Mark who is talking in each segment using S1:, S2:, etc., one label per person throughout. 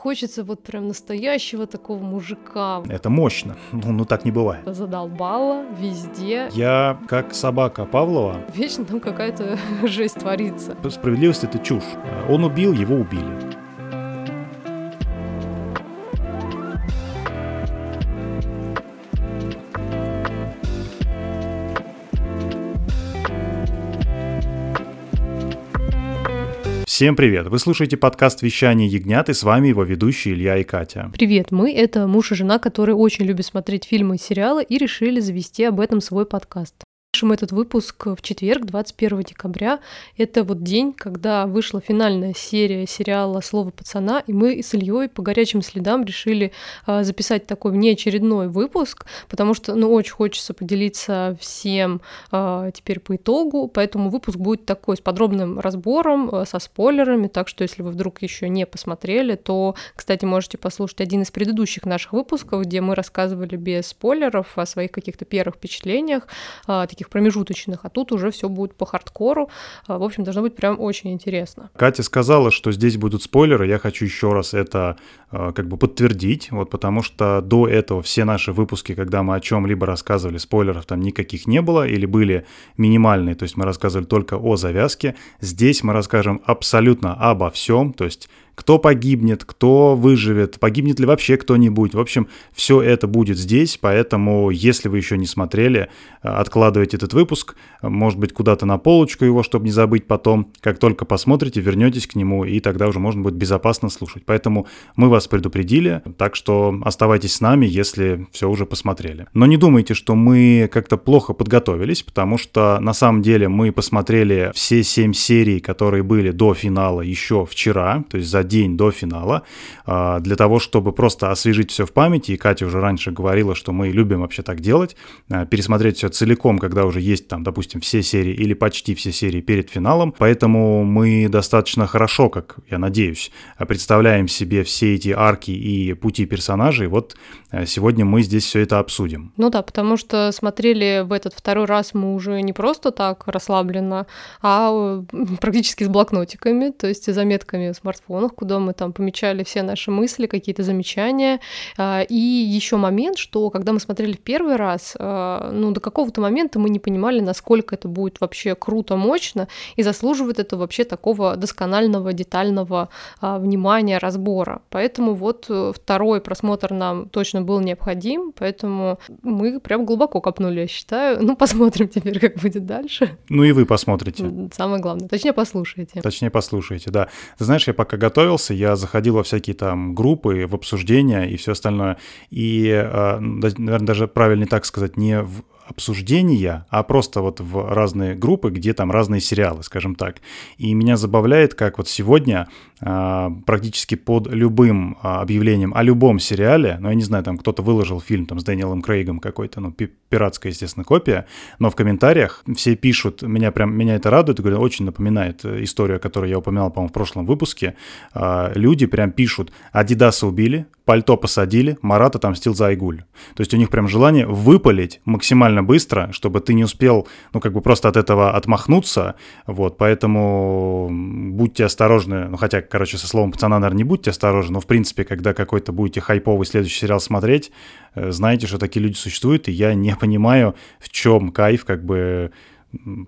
S1: Хочется вот прям настоящего такого мужика.
S2: Это мощно. Ну, ну так не бывает.
S1: Задолбала везде.
S2: Я как собака Павлова.
S1: Вечно там какая-то жесть творится.
S2: Справедливость это чушь. Он убил, его убили. Всем привет! Вы слушаете подкаст «Вещание ягнят» и с вами его ведущие Илья и Катя.
S1: Привет! Мы — это муж и жена, которые очень любят смотреть фильмы и сериалы и решили завести об этом свой подкаст. Пишем этот выпуск в четверг, 21 декабря. Это вот день, когда вышла финальная серия сериала «Слово пацана», и мы с Ильей по горячим следам решили а, записать такой внеочередной выпуск, потому что, ну, очень хочется поделиться всем а, теперь по итогу, поэтому выпуск будет такой с подробным разбором, а, со спойлерами, так что если вы вдруг еще не посмотрели, то, кстати, можете послушать один из предыдущих наших выпусков, где мы рассказывали без спойлеров о своих каких-то первых впечатлениях, таких промежуточных, а тут уже все будет по хардкору. А, в общем, должно быть прям очень интересно.
S2: Катя сказала, что здесь будут спойлеры. Я хочу еще раз это а, как бы подтвердить, вот потому что до этого все наши выпуски, когда мы о чем-либо рассказывали, спойлеров там никаких не было или были минимальные, то есть мы рассказывали только о завязке. Здесь мы расскажем абсолютно обо всем, то есть кто погибнет, кто выживет, погибнет ли вообще кто-нибудь. В общем, все это будет здесь, поэтому, если вы еще не смотрели, э, откладывайте этот выпуск, может быть, куда-то на полочку его, чтобы не забыть потом. Как только посмотрите, вернетесь к нему, и тогда уже можно будет безопасно слушать. Поэтому мы вас предупредили, так что оставайтесь с нами, если все уже посмотрели. Но не думайте, что мы как-то плохо подготовились, потому что на самом деле мы посмотрели все семь серий, которые были до финала еще вчера, то есть за день до финала, а, для того, чтобы просто освежить все в памяти. И Катя уже раньше говорила, что мы любим вообще так делать, а, пересмотреть все целиком, когда уже есть там, допустим, все серии или почти все серии перед финалом. Поэтому мы достаточно хорошо, как я надеюсь, представляем себе все эти арки и пути персонажей. Вот сегодня мы здесь все это обсудим.
S1: Ну да, потому что смотрели в этот второй раз мы уже не просто так расслабленно, а практически с блокнотиками, то есть заметками в смартфонах, куда мы там помечали все наши мысли, какие-то замечания. А, и еще момент, что когда мы смотрели в первый раз, а, ну, до какого-то момента мы не понимали, насколько это будет вообще круто, мощно, и заслуживает это вообще такого досконального, детального а, внимания, разбора. Поэтому вот э, второй просмотр нам точно был необходим, поэтому мы прям глубоко копнули, я считаю. Ну, посмотрим теперь, как будет дальше.
S2: Ну и вы посмотрите.
S1: Самое главное. Точнее, послушайте.
S2: Точнее, послушайте, да. Ты знаешь, я пока готовил готовился, я заходил во всякие там группы, в обсуждения и все остальное. И, а, наверное, даже правильно так сказать, не в обсуждения, а просто вот в разные группы, где там разные сериалы, скажем так. И меня забавляет, как вот сегодня а, практически под любым а, объявлением о любом сериале, ну, я не знаю, там кто-то выложил фильм там с Дэниелом Крейгом какой-то, ну, пиратская, естественно, копия, но в комментариях все пишут, меня прям, меня это радует, говорю, очень напоминает э, историю, которую я упоминал, по-моему, в прошлом выпуске. А, люди прям пишут, Адидаса убили, пальто посадили, Марат отомстил за Айгуль. То есть у них прям желание выпалить максимально быстро, чтобы ты не успел, ну, как бы просто от этого отмахнуться, вот, поэтому будьте осторожны, ну, хотя, короче, со словом пацана, наверное, не будьте осторожны, но, в принципе, когда какой-то будете хайповый следующий сериал смотреть, знаете, что такие люди существуют, и я не понимаю, в чем кайф, как бы,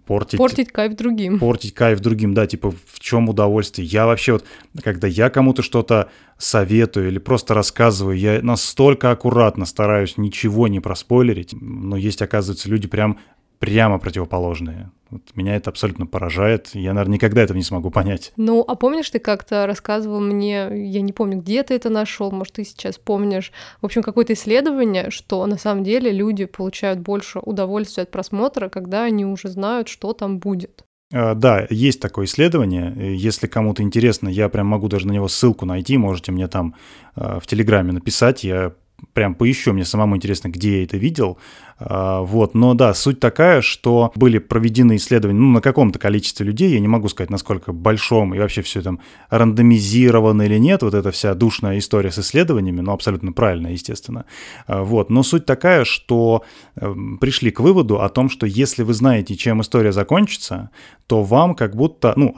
S1: портить... Портить кайф другим.
S2: Портить кайф другим, да, типа в чем удовольствие. Я вообще вот, когда я кому-то что-то советую или просто рассказываю, я настолько аккуратно стараюсь ничего не проспойлерить, но есть, оказывается, люди прям прямо противоположные. Вот меня это абсолютно поражает. Я, наверное, никогда этого не смогу понять.
S1: Ну, а помнишь, ты как-то рассказывал мне, я не помню, где ты это нашел, может, ты сейчас помнишь, в общем, какое-то исследование, что на самом деле люди получают больше удовольствия от просмотра, когда они уже знают, что там будет.
S2: А, да, есть такое исследование. Если кому-то интересно, я прям могу даже на него ссылку найти. Можете мне там а, в Телеграме написать. Я прям поищу, мне самому интересно, где я это видел. А, вот, но да, суть такая, что были проведены исследования ну, на каком-то количестве людей, я не могу сказать, насколько большом и вообще все там рандомизировано или нет, вот эта вся душная история с исследованиями, ну, абсолютно правильно, естественно. А, вот, но суть такая, что эм, пришли к выводу о том, что если вы знаете, чем история закончится, то вам как будто, ну,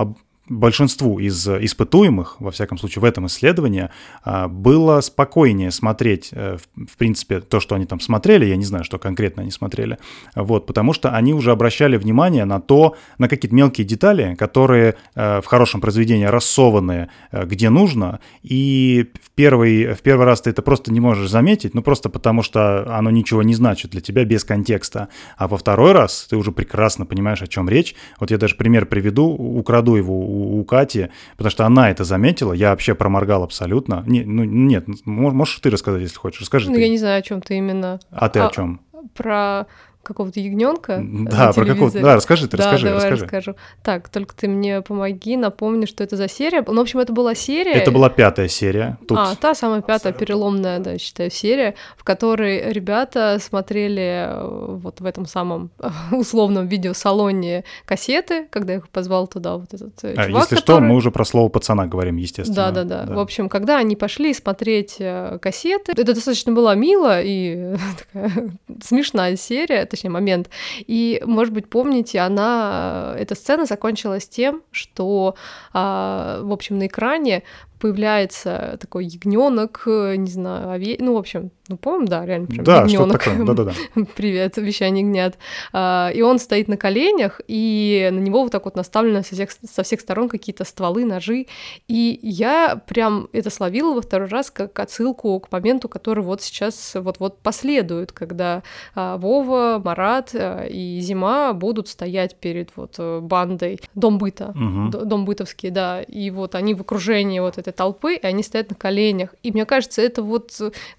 S2: большинству из испытуемых, во всяком случае в этом исследовании, а, было спокойнее смотреть, э, в принципе, то, что они там смотрели, я не знаю, что конкретно они смотрели, вот, потому что они уже обращали внимание на то, на какие-то мелкие детали, которые э, в хорошем произведении рассованы э, где нужно, и в первый, в первый раз ты это просто не можешь заметить, ну просто потому что оно ничего не значит для тебя без контекста, а во второй раз ты уже прекрасно понимаешь, о чем речь. Вот я даже пример приведу, украду его у, у Кати, потому что она это заметила, я вообще проморгал абсолютно. Не, ну, нет, можешь ты рассказать, если хочешь, расскажи
S1: Ну,
S2: ты.
S1: я не знаю, о чем ты именно.
S2: А ты а, о чем?
S1: Про какого-то ягненка.
S2: Да, про какого-то. Да, расскажи, ты
S1: да,
S2: расскажи,
S1: давай
S2: расскажи.
S1: расскажу. Так, только ты мне помоги, напомни, что это за серия. Ну, в общем, это была серия.
S2: Это была пятая серия.
S1: Тут... А, та самая пятая, переломная, да, считаю, серия, в которой ребята смотрели э, вот в этом самом условном видеосалоне кассеты, когда их позвал туда вот этот э, а, чувак,
S2: Если который... что, мы уже про слово пацана говорим, естественно.
S1: Да, да, да, да. В общем, когда они пошли смотреть э, кассеты, это достаточно было мило и такая смешная серия, точнее, момент. И, может быть, помните, она, эта сцена закончилась тем, что, а, в общем, на экране появляется такой ягненок, не знаю, ове... ну, в общем, ну, по-моему, да, реально прям
S2: да, ягненок. Да-да-да.
S1: Привет, вещание ягнят. А, и он стоит на коленях, и на него вот так вот наставлены со всех, со всех сторон какие-то стволы, ножи. И я прям это словила во второй раз как отсылку к моменту, который вот сейчас вот-вот последует, когда а, Вова, Марат а, и Зима будут стоять перед вот э, бандой Дом быта, угу. Дом бытовский, да, и вот они в окружении вот этой толпы, и они стоят на коленях. И мне кажется, это вот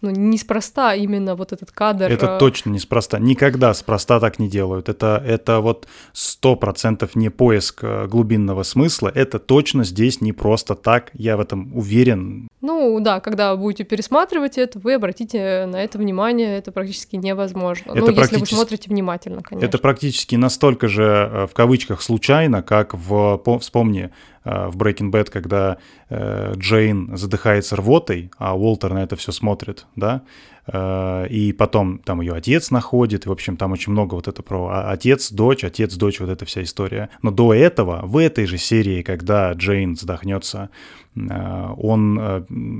S1: ну, неспроста именно вот этот кадр.
S2: Это
S1: э,
S2: точно неспроста. Никогда спроста так не делают. Это, это вот сто процентов не поиск э, глубинного смысла. Это точно здесь не просто так. Я в этом уверен.
S1: Ну да, когда будете пересматривать это, вы обратите на это внимание. Это практически невозможно. Это ну, практически... если вы смотрите внимательно, конечно.
S2: Это практически настолько же э, в кавычках случайно, как в вспомни в Breaking Bad, когда Джейн задыхается рвотой, а Уолтер на это все смотрит, да, и потом там ее отец находит, и, в общем, там очень много вот это про отец, дочь, отец, дочь, вот эта вся история. Но до этого, в этой же серии, когда Джейн задохнется, он,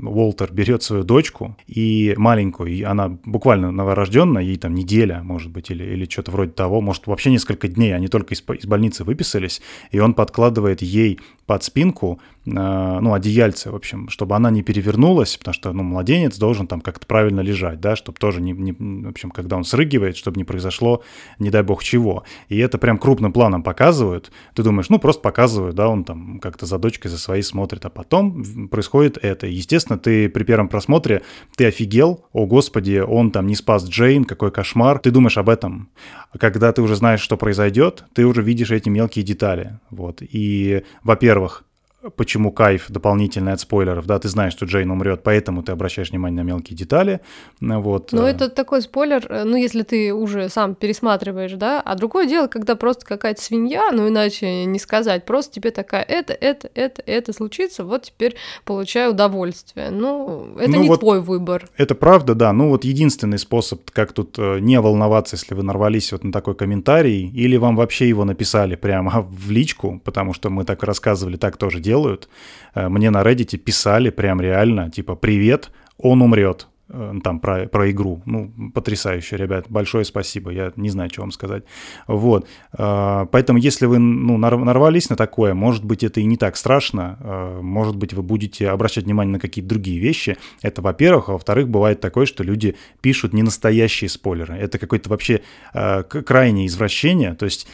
S2: Уолтер, берет свою дочку и маленькую, и она буквально новорожденная, ей там неделя, может быть, или, или что-то вроде того, может, вообще несколько дней, они только из, из больницы выписались, и он подкладывает ей под спинку, э, ну, одеяльце, в общем, чтобы она не перевернулась, потому что, ну, младенец должен там как-то правильно лежать, да, чтобы тоже не, не, в общем, когда он срыгивает, чтобы не произошло, не дай бог чего. И это прям крупным планом показывают. Ты думаешь, ну, просто показывают, да, он там как-то за дочкой за своей смотрит, а потом происходит это. Естественно, ты при первом просмотре, ты офигел, о, господи, он там не спас Джейн, какой кошмар, ты думаешь об этом. А когда ты уже знаешь, что произойдет, ты уже видишь эти мелкие детали, вот. И, во-первых, почему кайф дополнительный от спойлеров, да, ты знаешь, что Джейн умрет, поэтому ты обращаешь внимание на мелкие детали, вот.
S1: Но это такой спойлер, э, ну, если ты уже сам пересматриваешь, да, а другое дело, когда просто какая-то свинья, ну, иначе не сказать, просто тебе такая, это, это, это, это случится, вот теперь получаю удовольствие. Ну, это ну, не вот твой выбор.
S2: Это правда, да, ну, вот единственный способ, как тут э, не волноваться, если вы нарвались вот на такой комментарий, или вам вообще его написали прямо в личку, потому что мы так рассказывали, так тоже делали, делают. Э, мне на Reddit писали прям реально, типа, привет, он умрет. Э, там про, про игру. Ну, потрясающе, ребят. Большое спасибо. Я не знаю, что вам сказать. Вот. Э, поэтому, если вы ну, нарвались на такое, может быть, это и не так страшно. Э, может быть, вы будете обращать внимание на какие-то другие вещи. Это, во-первых. А во-вторых, бывает такое, что люди пишут не настоящие спойлеры. Это какое-то вообще крайнее извращение. То есть,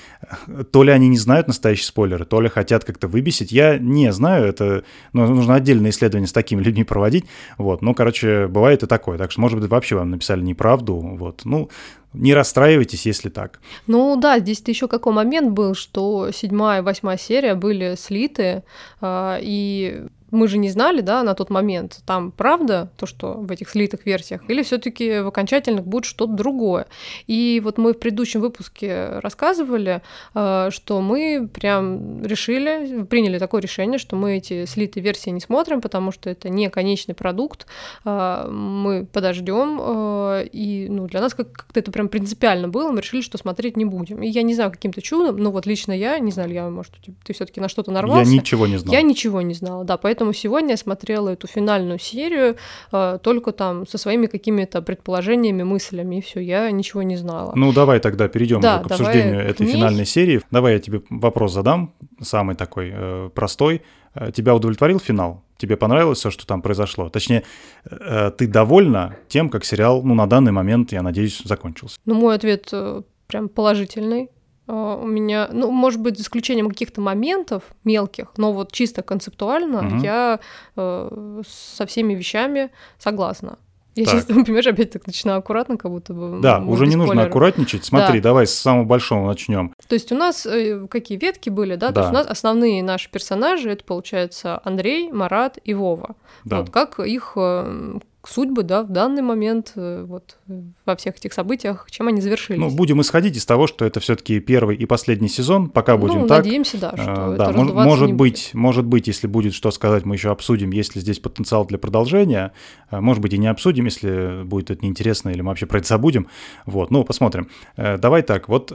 S2: то ли они не знают настоящие спойлеры, то ли хотят как-то выбесить. Я не знаю. Это ну, нужно отдельное исследование с такими людьми проводить. Вот. Ну, короче, бывает и так такое. Так что, может быть, вообще вам написали неправду. Вот. Ну, не расстраивайтесь, если так.
S1: Ну да, здесь еще какой момент был, что седьмая и восьмая серия были слиты, а, и мы же не знали, да, на тот момент, там правда то, что в этих слитых версиях, или все таки в окончательных будет что-то другое. И вот мы в предыдущем выпуске рассказывали, э, что мы прям решили, приняли такое решение, что мы эти слитые версии не смотрим, потому что это не конечный продукт, э, мы подождем, э, и ну, для нас как-то это прям принципиально было, мы решили, что смотреть не будем. И я не знаю, каким-то чудом, но вот лично я, не знаю, я, может, ты все таки на что-то нарвался.
S2: Я ничего не знал.
S1: Я ничего не знала, да, поэтому Поэтому сегодня я смотрела эту финальную серию э, только там со своими какими-то предположениями, мыслями, и все, я ничего не знала.
S2: Ну, давай тогда перейдем да, к обсуждению этой ней. финальной серии. Давай я тебе вопрос задам, самый такой э, простой. Э, тебя удовлетворил финал? Тебе понравилось все, что там произошло? Точнее, э, ты довольна тем, как сериал, ну, на данный момент, я надеюсь, закончился?
S1: Ну, мой ответ э, прям положительный. А, у меня, ну, может быть, за исключением каких-то моментов мелких, но вот чисто концептуально угу. я э, со всеми вещами согласна. Я так. сейчас, понимаешь, опять так начинаю аккуратно, как будто бы.
S2: Да, уже не нужно аккуратничать. Смотри, да. давай с самого большого начнем.
S1: То есть у нас э, какие ветки были, да? да? То есть у нас основные наши персонажи это получается Андрей, Марат и Вова. Да. Вот как их э, судьбы, да, в данный момент, э, вот во всех этих событиях, чем они завершились.
S2: Ну, будем исходить из того, что это все-таки первый и последний сезон, пока ну, будем ну, так.
S1: надеемся, да, что
S2: а, это да, может, может быть, будет. может быть, если будет что сказать, мы еще обсудим, есть ли здесь потенциал для продолжения. А, может быть, и не обсудим, если будет это неинтересно, или мы вообще про это забудем. Вот, ну, посмотрим. Э, давай так, вот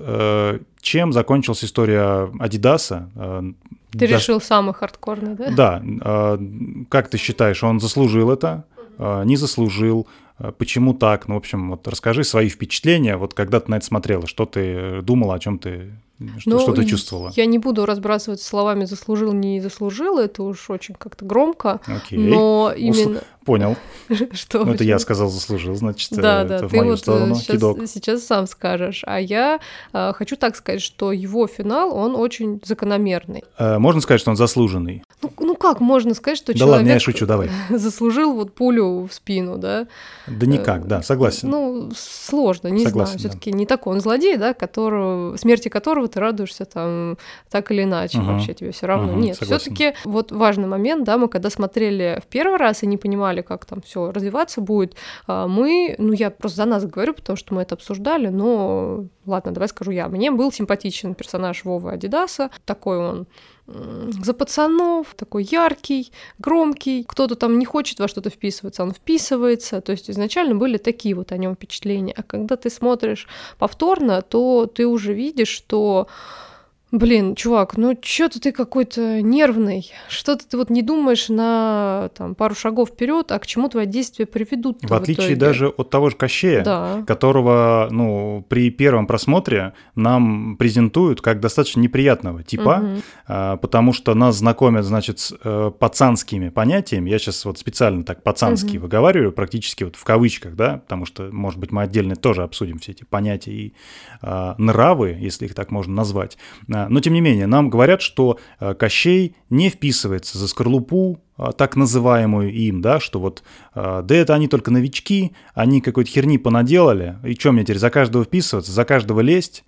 S2: чем закончилась история Адидаса?
S1: Ты да, решил самый хардкорный, да?
S2: Да. Как ты считаешь, он заслужил это? А, не заслужил, а, почему так? Ну, в общем, вот расскажи свои впечатления, вот когда ты на это смотрела, что ты думала, о чем ты что, ну, что ты чувствовала?
S1: Я не буду разбрасываться словами «заслужил», «не заслужил», это уж очень как-то громко, Окей. но именно...
S2: Понял.
S1: Что?
S2: Ну, это я сказал «заслужил», значит,
S1: да, это да, в мою вот сторону, сейчас, кидок. сейчас сам скажешь, а я э, хочу так сказать, что его финал, он очень закономерный.
S2: Э, можно сказать, что он заслуженный?
S1: Ну, ну как можно сказать, что
S2: да
S1: человек
S2: ладно, я шучу, давай.
S1: заслужил вот пулю в спину, да?
S2: Да никак, да, согласен.
S1: Ну, сложно, не согласен, знаю, все таки да. не такой он злодей, да, которого, смерти которого ты радуешься там так или иначе, uh-huh. вообще тебе все равно. Uh-huh, Нет, все-таки вот важный момент, да, мы когда смотрели в первый раз и не понимали, как там все развиваться будет, а, мы, ну я просто за нас говорю, потому что мы это обсуждали, но ладно, давай скажу я. Мне был симпатичен персонаж Вовы Адидаса, такой он за пацанов, такой яркий, громкий. Кто-то там не хочет во что-то вписываться, он вписывается. То есть изначально были такие вот о нем впечатления. А когда ты смотришь повторно, то ты уже видишь, что Блин, чувак, ну что-то ты какой-то нервный, что-то ты вот не думаешь на там, пару шагов вперед, а к чему твои действия приведут.
S2: В отличие итоге. даже от того же Кощея, да. которого ну, при первом просмотре нам презентуют как достаточно неприятного типа, угу. а, потому что нас знакомят, значит, с э, пацанскими понятиями. Я сейчас вот специально так пацанские угу. выговариваю, практически вот в кавычках, да, потому что, может быть, мы отдельно тоже обсудим все эти понятия и а, нравы, если их так можно назвать. Но, тем не менее, нам говорят, что а, Кощей не вписывается за скорлупу а, так называемую им, да, что вот, да это они только новички, они какой-то херни понаделали, и что мне теперь за каждого вписываться, за каждого лезть,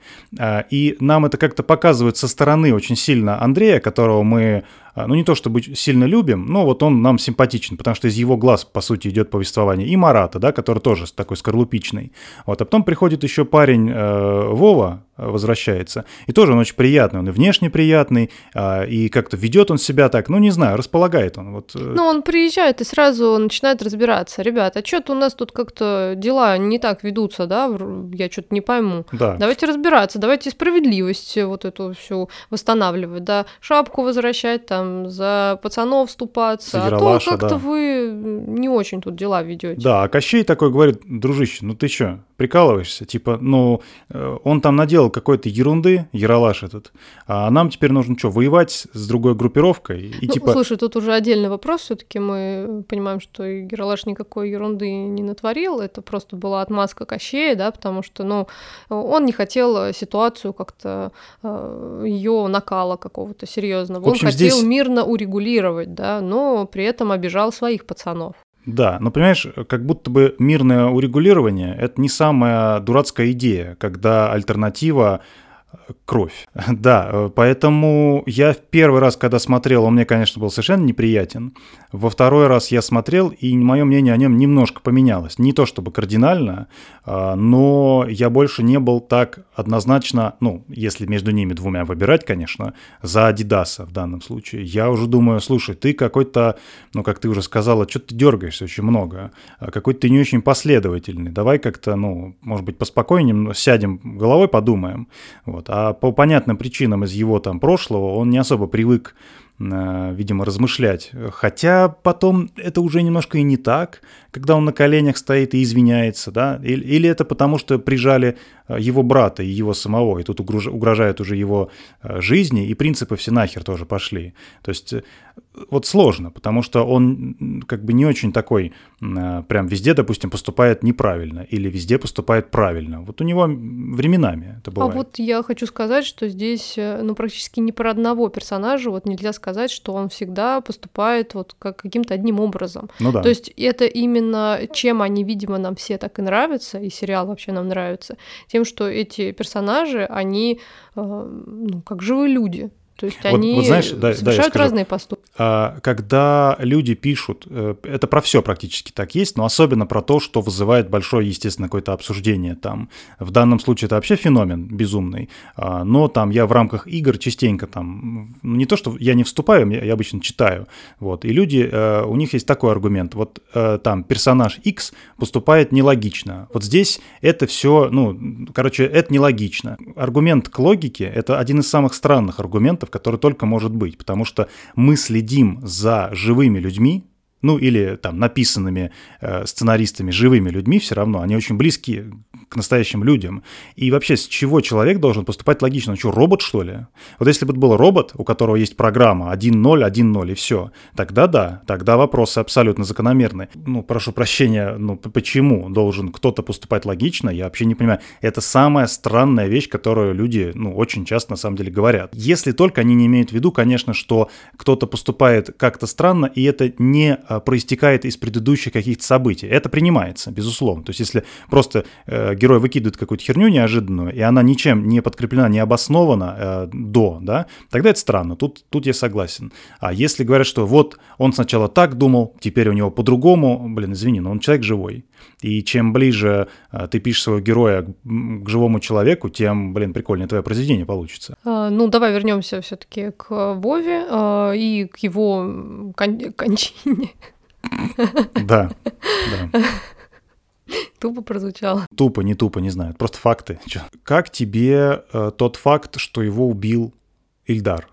S2: и нам это как-то показывает со стороны очень сильно Андрея, которого мы ну не то чтобы сильно любим, но вот он нам симпатичен, потому что из его глаз, по сути, идет повествование. И Марата, да, который тоже такой скорлупичный. Вот, а потом приходит еще парень э, Вова, э, возвращается, и тоже он очень приятный, он и внешне приятный, э, и как-то ведет он себя так, ну не знаю, располагает он. Вот,
S1: э... Ну он приезжает и сразу начинает разбираться, ребята, а что-то у нас тут как-то дела не так ведутся, да, я что-то не пойму. Да. Давайте разбираться, давайте справедливость вот эту всю восстанавливать, да, шапку возвращать там, там за пацанов вступаться, а то как-то да. вы не очень тут дела ведете.
S2: Да, а Кощей такой говорит, дружище, ну ты что, прикалываешься? Типа, ну, э, он там наделал какой-то ерунды, Яралаш этот, а нам теперь нужно что, воевать с другой группировкой?
S1: И, ну,
S2: типа...
S1: слушай, тут уже отдельный вопрос, все таки мы понимаем, что Яралаш никакой ерунды не натворил, это просто была отмазка Кощея, да, потому что, ну, он не хотел ситуацию как-то, э, ее накала какого-то серьезного. Он хотел здесь... мирно урегулировать, да, но при этом обижал своих пацанов.
S2: Да, но понимаешь, как будто бы мирное урегулирование – это не самая дурацкая идея, когда альтернатива кровь. Да, э, поэтому я в первый раз, когда смотрел, он мне, конечно, был совершенно неприятен. Во второй раз я смотрел, и мое мнение о нем немножко поменялось. Не то чтобы кардинально, а, но я больше не был так однозначно, ну, если между ними двумя выбирать, конечно, за Адидаса в данном случае. Я уже думаю, слушай, ты какой-то, ну, как ты уже сказала, что ты дергаешься очень много, а какой-то ты не очень последовательный. Давай как-то, ну, может быть, поспокойнее сядем головой, подумаем. Вот. А по понятным причинам из его там прошлого он не особо привык Э, видимо, размышлять. Хотя потом это уже немножко и не так, когда он на коленях стоит и извиняется, да? Или, или это потому, что прижали э, его брата и его самого, и тут угрожает уже его э, жизни, и принципы все нахер тоже пошли. То есть вот сложно, потому что он как бы не очень такой, прям везде, допустим, поступает неправильно, или везде поступает правильно. Вот у него временами это а бывает.
S1: А вот я хочу сказать, что здесь, ну, практически не про одного персонажа, вот нельзя сказать, сказать, что он всегда поступает вот как каким-то одним образом.
S2: Ну да.
S1: То есть это именно чем они, видимо, нам все так и нравятся, и сериал вообще нам нравится, тем, что эти персонажи, они э, ну, как живые люди. То есть вот, они вот знаешь, да, совершают да, разные поступки.
S2: А, когда люди пишут, э, это про все практически так есть, но особенно про то, что вызывает большое, естественно, какое-то обсуждение. Там, в данном случае это вообще феномен безумный, а, но там я в рамках игр частенько там, не то, что я не вступаю, я обычно читаю, вот, и люди, э, у них есть такой аргумент, вот э, там персонаж X поступает нелогично, вот здесь это все, ну, короче, это нелогично. Аргумент к логике – это один из самых странных аргументов, вариантов, который только может быть, потому что мы следим за живыми людьми, ну или там написанными э, сценаристами живыми людьми все равно, они очень близки к настоящим людям. И вообще, с чего человек должен поступать логично? Ну что, робот, что ли? Вот если бы это был робот, у которого есть программа 1.0, 1.0 и все, тогда да, тогда вопросы абсолютно закономерны. Ну, прошу прощения, ну почему должен кто-то поступать логично, я вообще не понимаю. Это самая странная вещь, которую люди, ну, очень часто на самом деле говорят. Если только они не имеют в виду, конечно, что кто-то поступает как-то странно, и это не а, проистекает из предыдущих каких-то событий. Это принимается, безусловно. То есть если просто э, герой выкидывает какую-то херню неожиданную, и она ничем не подкреплена, не обоснована э, до, да, тогда это странно. Тут, тут я согласен. А если говорят, что вот он сначала так думал, теперь у него по-другому, блин, извини, но он человек живой. И чем ближе э, ты пишешь своего героя к, к живому человеку, тем, блин, прикольнее твое произведение получится.
S1: А, ну, давай вернемся все-таки к Вове а, и к его кон- кончине.
S2: Да, да.
S1: Тупо прозвучало.
S2: Тупо, не тупо, не знаю. Просто факты. Как тебе э, тот факт, что его убил Ильдар?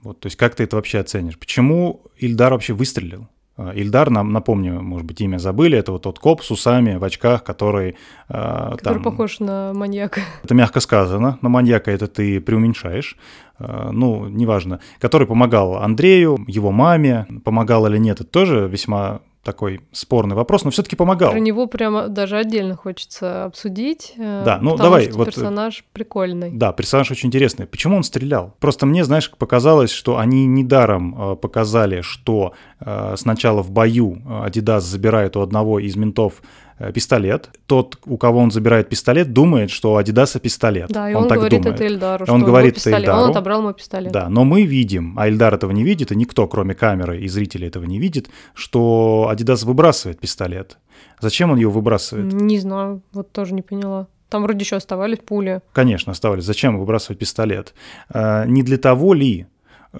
S2: Вот, то есть как ты это вообще оценишь? Почему Ильдар вообще выстрелил? Э, Ильдар, нам, напомню, может быть, имя забыли, это вот тот коп с усами в очках, который...
S1: Э, который там, похож на маньяка.
S2: Это мягко сказано, на маньяка это ты преуменьшаешь, э, ну, неважно. Который помогал Андрею, его маме, помогал или нет, это тоже весьма такой спорный вопрос, но все-таки помогал.
S1: Про него прямо даже отдельно хочется обсудить.
S2: Э, да, ну давай.
S1: Что вот, персонаж прикольный.
S2: Да, персонаж очень интересный. Почему он стрелял? Просто мне, знаешь, показалось, что они недаром э, показали, что э, сначала в бою Адидас забирает у одного из ментов Э, пистолет. Тот, у кого он забирает пистолет, думает, что у Адидаса пистолет.
S1: Да, и он, он так говорит думает. это Эльдару,
S2: он говорит пистолет.
S1: Эльдару. Он отобрал мой пистолет.
S2: Да, но мы видим, а Эльдар этого не видит, и никто, кроме камеры и зрителей этого не видит, что Адидас выбрасывает пистолет. Зачем он его выбрасывает?
S1: Не знаю, вот тоже не поняла. Там вроде еще оставались пули.
S2: Конечно, оставались. Зачем выбрасывать пистолет? А, не для того ли,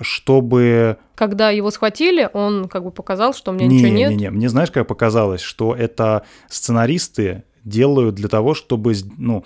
S2: чтобы...
S1: Когда его схватили, он как бы показал, что у меня не, ничего нет.
S2: Не-не-не, мне знаешь, как показалось, что это сценаристы делают для того, чтобы ну,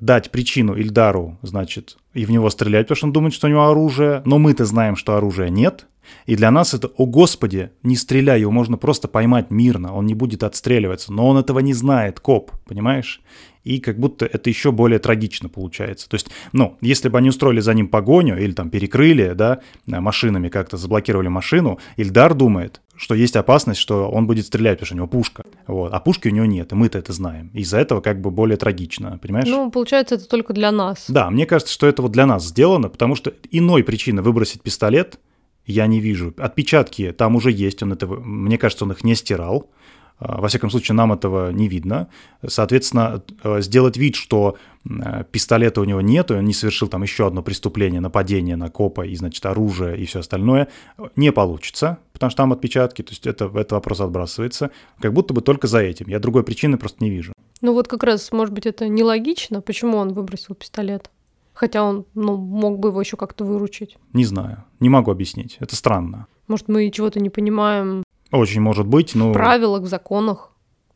S2: дать причину Ильдару, значит, и в него стрелять, потому что он думает, что у него оружие, но мы-то знаем, что оружия нет, и для нас это, о господи, не стреляй, его можно просто поймать мирно, он не будет отстреливаться. Но он этого не знает, коп, понимаешь? И как будто это еще более трагично получается. То есть, ну, если бы они устроили за ним погоню или там перекрыли, да, машинами как-то заблокировали машину, Ильдар думает, что есть опасность, что он будет стрелять, потому что у него пушка. Вот. А пушки у него нет, и мы-то это знаем. Из-за этого как бы более трагично, понимаешь?
S1: Ну, получается, это только для нас.
S2: Да, мне кажется, что это вот для нас сделано, потому что иной причины выбросить пистолет я не вижу. Отпечатки там уже есть, он это, мне кажется, он их не стирал. Во всяком случае, нам этого не видно. Соответственно, сделать вид, что пистолета у него нет, и он не совершил там еще одно преступление, нападение на копа и, значит, оружие и все остальное, не получится, потому что там отпечатки, то есть это, этот вопрос отбрасывается, как будто бы только за этим. Я другой причины просто не вижу.
S1: Ну вот как раз, может быть, это нелогично, почему он выбросил пистолет? Хотя он ну, мог бы его еще как-то выручить.
S2: Не знаю, не могу объяснить. Это странно.
S1: Может, мы чего-то не понимаем.
S2: Очень может быть, но...
S1: В правилах, в законах.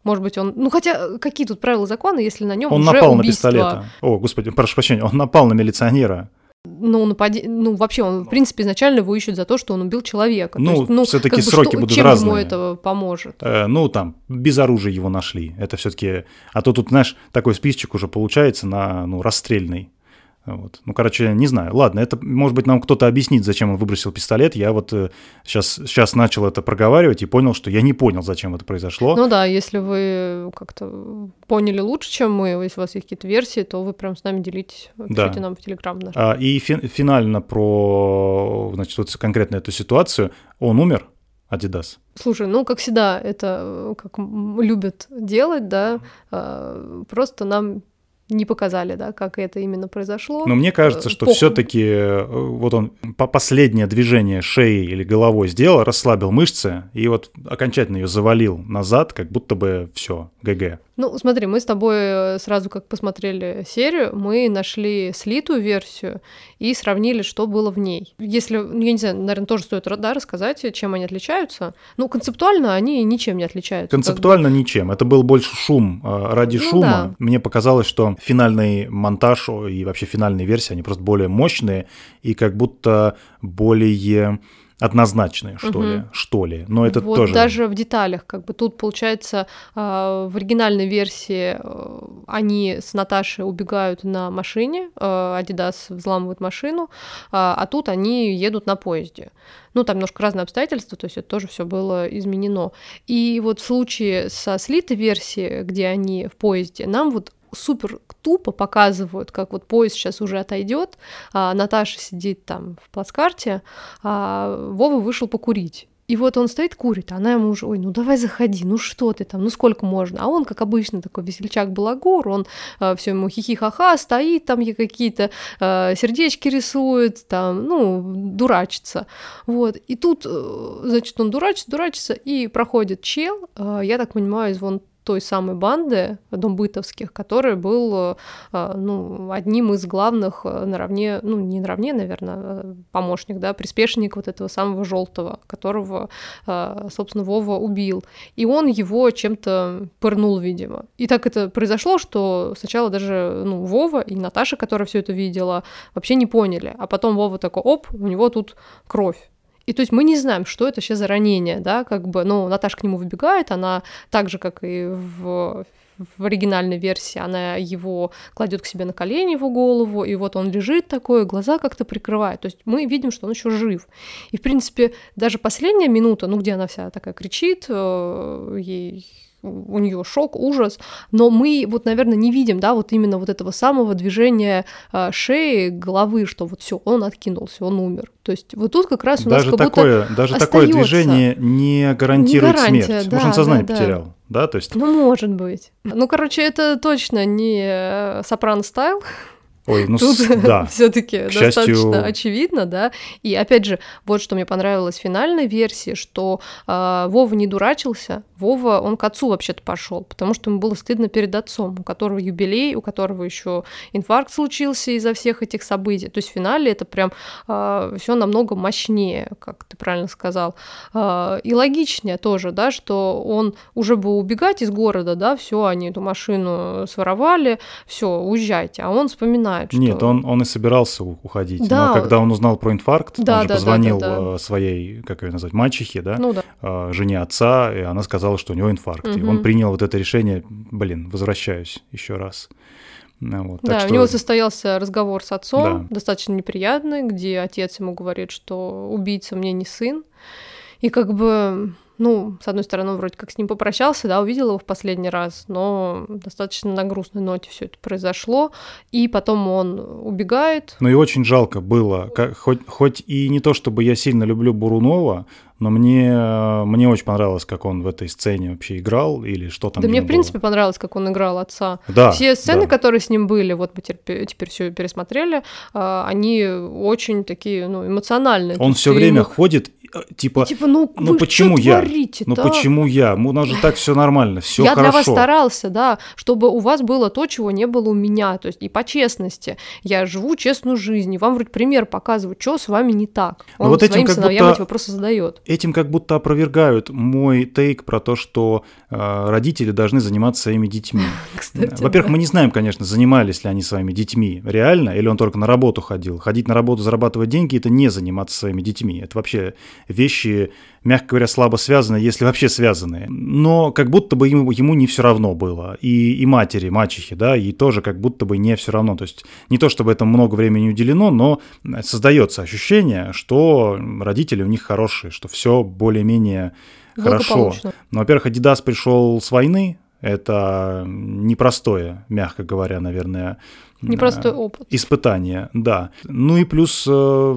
S1: Может быть, он... Ну, хотя, какие тут правила закона, если на нем
S2: Он
S1: уже
S2: напал
S1: убийство?
S2: на пистолета. О, господи, прошу прощения, он напал на милиционера.
S1: Ну, напади... ну, вообще, он, в принципе, изначально его ищут за то, что он убил человека.
S2: Ну,
S1: то есть, ну
S2: все-таки
S1: как бы
S2: сроки
S1: что,
S2: будут
S1: чем
S2: разные.
S1: ему это поможет?
S2: Э, ну, там, без оружия его нашли. Это все-таки... А то тут, знаешь, такой списочек уже получается на, ну, расстрельный. Вот. Ну, короче, не знаю. Ладно, это, может быть, нам кто-то объяснит, зачем он выбросил пистолет. Я вот э, сейчас, сейчас начал это проговаривать и понял, что я не понял, зачем это произошло.
S1: Ну да, если вы как-то поняли лучше, чем мы, если у вас есть какие-то версии, то вы прям с нами делитесь, пишите
S2: Да.
S1: нам в Телеграм наш.
S2: А, и фи- финально про, значит, вот конкретно эту ситуацию. Он умер, Адидас.
S1: Слушай, ну, как всегда, это э, как любят делать, да, э, просто нам не показали, да, как это именно произошло.
S2: Но мне кажется,
S1: Э,
S2: что все-таки вот он по последнее движение шеи или головой сделал, расслабил мышцы и вот окончательно ее завалил назад, как будто бы все, ГГ.
S1: Ну, смотри, мы с тобой э, сразу как посмотрели серию, мы нашли слитую версию и сравнили, что было в ней. Если, ну, я не знаю, наверное, тоже стоит да, рассказать, чем они отличаются. Ну, концептуально они ничем не отличаются. как бы.
S2: Концептуально ничем. Это был больше шум э, ради
S1: Ну
S2: шума.
S1: да.
S2: Мне показалось, что финальный монтаж и вообще финальные версии, они просто более мощные и как будто более однозначные, что
S1: Мгм.
S2: ли, что ли. Но это
S1: вот
S2: тоже...
S1: даже в деталях, как бы тут получается э, в оригинальной версии э, они с Наташей убегают на машине, э, Адидас взламывает машину, а, а тут они едут на поезде. Ну, там немножко разные обстоятельства, то есть это тоже все было изменено. И вот в случае со слитой версией, где они в поезде, нам вот супер тупо показывают, как вот поезд сейчас уже отойдет, а Наташа сидит там в плацкарте, а Вова вышел покурить. И вот он стоит, курит, а она ему уже, ой, ну давай заходи, ну что ты там, ну сколько можно? А он, как обычно, такой весельчак-балагур, он все ему хихи-ха-ха, стоит там какие-то э, сердечки рисует, там, ну, дурачится. Вот, и тут, э, значит, он дурачится, дурачится, и проходит чел, э, я так понимаю, из вон той самой банды домбытовских, который был э, ну, одним из главных э, наравне, ну не наравне, наверное, э, помощник, да, приспешник вот этого самого желтого, которого, э, собственно, Вова убил. И он его чем-то пырнул, видимо. И так это произошло, что сначала даже ну, Вова и Наташа, которая все это видела, вообще не поняли. А потом Вова такой, оп, у него тут кровь. И то есть мы не знаем, что это сейчас за ранение, да, как бы, ну, Наташа к нему выбегает, она так же, как и в, в оригинальной версии, она его кладет к себе на колени, его голову, и вот он лежит такой, глаза как-то прикрывает. То есть мы видим, что он еще жив. И, в принципе, даже последняя минута, ну, где она вся такая кричит, э, ей у нее шок, ужас, но мы вот, наверное, не видим, да, вот именно вот этого самого движения э, шеи, головы, что вот все, он откинулся, он умер. То есть вот тут как раз у
S2: даже
S1: нас как
S2: такое,
S1: будто
S2: даже такое
S1: остаётся.
S2: движение не гарантирует
S1: Не гарантия,
S2: смерть.
S1: да,
S2: Может, он сознание
S1: да, да.
S2: потерял, да, то есть...
S1: Ну, может быть. Ну, короче, это точно не э, сопрано стайл.
S2: Ой, ну
S1: Тут
S2: да.
S1: все-таки достаточно
S2: счастью-
S1: очевидно, да. И опять же, вот что мне понравилось в финальной версии, что э, Вова не дурачился, Вова, он к отцу вообще-то пошел, потому что ему было стыдно перед отцом, у которого юбилей, у которого еще инфаркт случился из-за всех этих событий. То есть в финале это прям все намного мощнее, как ты правильно сказал, Э, и логичнее тоже, да, что он уже бы убегать из города, да, все, они эту машину своровали, все, уезжайте, а он вспоминает, что...
S2: Нет, он, он и собирался уходить.
S1: Да.
S2: Но когда он узнал про инфаркт,
S1: Да,
S2: он же
S1: да, да,
S2: позвонил
S1: да, да.
S2: э, своей, как ее назвать, мачехе, да,
S1: Ну да.
S2: э, жене отца, и она сказала, что у него инфаркт. И
S1: Мгм.
S2: он принял вот это решение, блин, возвращаюсь еще раз. Ну, вот,
S1: Да,
S2: что-
S1: у него состоялся разговор с отцом,
S2: Да.
S1: достаточно неприятный, где отец ему говорит, что убийца мне не сын. И как бы ну, с одной стороны, он вроде как с ним попрощался, да, увидел его в последний раз, но достаточно на грустной ноте все это произошло, и потом он убегает.
S2: Ну и очень жалко было, как, хоть, хоть и не то, чтобы я сильно люблю Бурунова, но мне, мне очень понравилось, как он в этой сцене вообще играл или что там.
S1: Да мне, в
S2: было.
S1: принципе, понравилось, как он играл отца.
S2: Да.
S1: Все сцены,
S2: да.
S1: которые с ним были, вот мы теперь, теперь все пересмотрели, а, они очень такие, ну, эмоциональные.
S2: Он все время ему... ходит типа,
S1: и, типа ну,
S2: ну почему я?
S1: Творите,
S2: ну
S1: да?
S2: почему я? У нас же так все нормально, все
S1: я
S2: хорошо.
S1: Я для вас старался, да, чтобы у вас было то, чего не было у меня, то есть и по честности. Я живу честную жизнь, и вам вроде пример показываю, что с вами не так.
S2: Ну
S1: Он
S2: вот
S1: своим
S2: этим как
S1: сыновьям
S2: будто,
S1: эти вопросы задает.
S2: Этим как будто опровергают мой тейк про то, что э, родители должны заниматься своими детьми. Во-первых, мы не знаем, конечно, занимались ли они своими детьми реально, или он только на работу ходил. Ходить на работу, зарабатывать деньги – это не заниматься своими детьми. Это вообще вещи мягко говоря, слабо связаны, если вообще связаны. Но как будто бы ему, ему не все равно было. И, и матери, мачехи, да, ей тоже как будто бы не все равно. То есть не то, чтобы этому много времени уделено, но создается ощущение, что родители у них хорошие, что все более-менее хорошо. Но, во-первых, Адидас пришел с войны, это непростое, мягко говоря, наверное,
S1: Непростой опыт.
S2: Испытание, да. Ну и плюс э,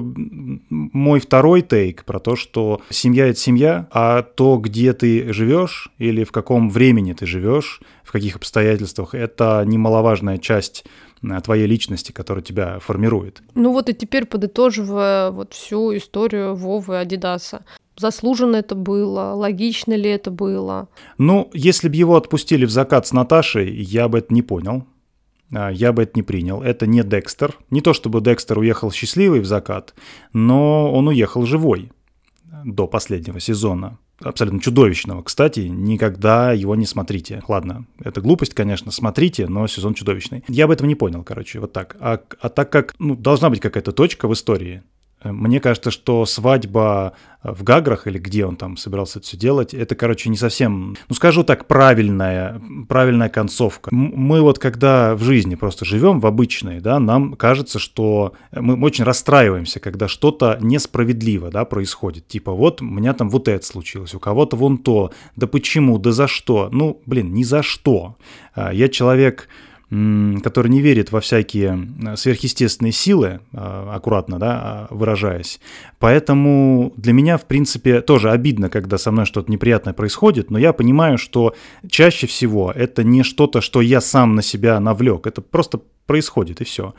S2: мой второй тейк про то, что семья это семья, а то, где ты живешь или в каком времени ты живешь, в каких обстоятельствах, это немаловажная часть э, твоей личности, которая тебя формирует.
S1: Ну вот и теперь подытоживая вот всю историю Вовы и Адидаса. Заслуженно это было? Логично ли это было?
S2: Ну, если бы его отпустили в закат с Наташей, я бы это не понял. А, я бы это не принял. Это не Декстер. Не то чтобы Декстер уехал счастливый в закат, но он уехал живой до последнего сезона. Абсолютно чудовищного. Кстати, никогда его не смотрите. Ладно, это глупость, конечно, смотрите, но сезон чудовищный. Я бы этого не понял, короче, вот так. А, а так как ну, должна быть какая-то точка в истории, мне кажется, что свадьба в Гаграх или где он там собирался это все делать, это, короче, не совсем, ну скажу так, правильная, правильная концовка. Мы вот когда в жизни просто живем в обычной, да, нам кажется, что мы очень расстраиваемся, когда что-то несправедливо, да, происходит. Типа вот у меня там вот это случилось, у кого-то вон то, да почему, да за что? Ну, блин, ни за что. А, я человек который не верит во всякие э, сверхъестественные силы, э, аккуратно да, а, выражаясь. Поэтому для меня, в принципе, тоже обидно, когда со мной что-то неприятное происходит, но я понимаю, что чаще всего это не что-то, что я сам на себя навлек, это просто происходит, и все.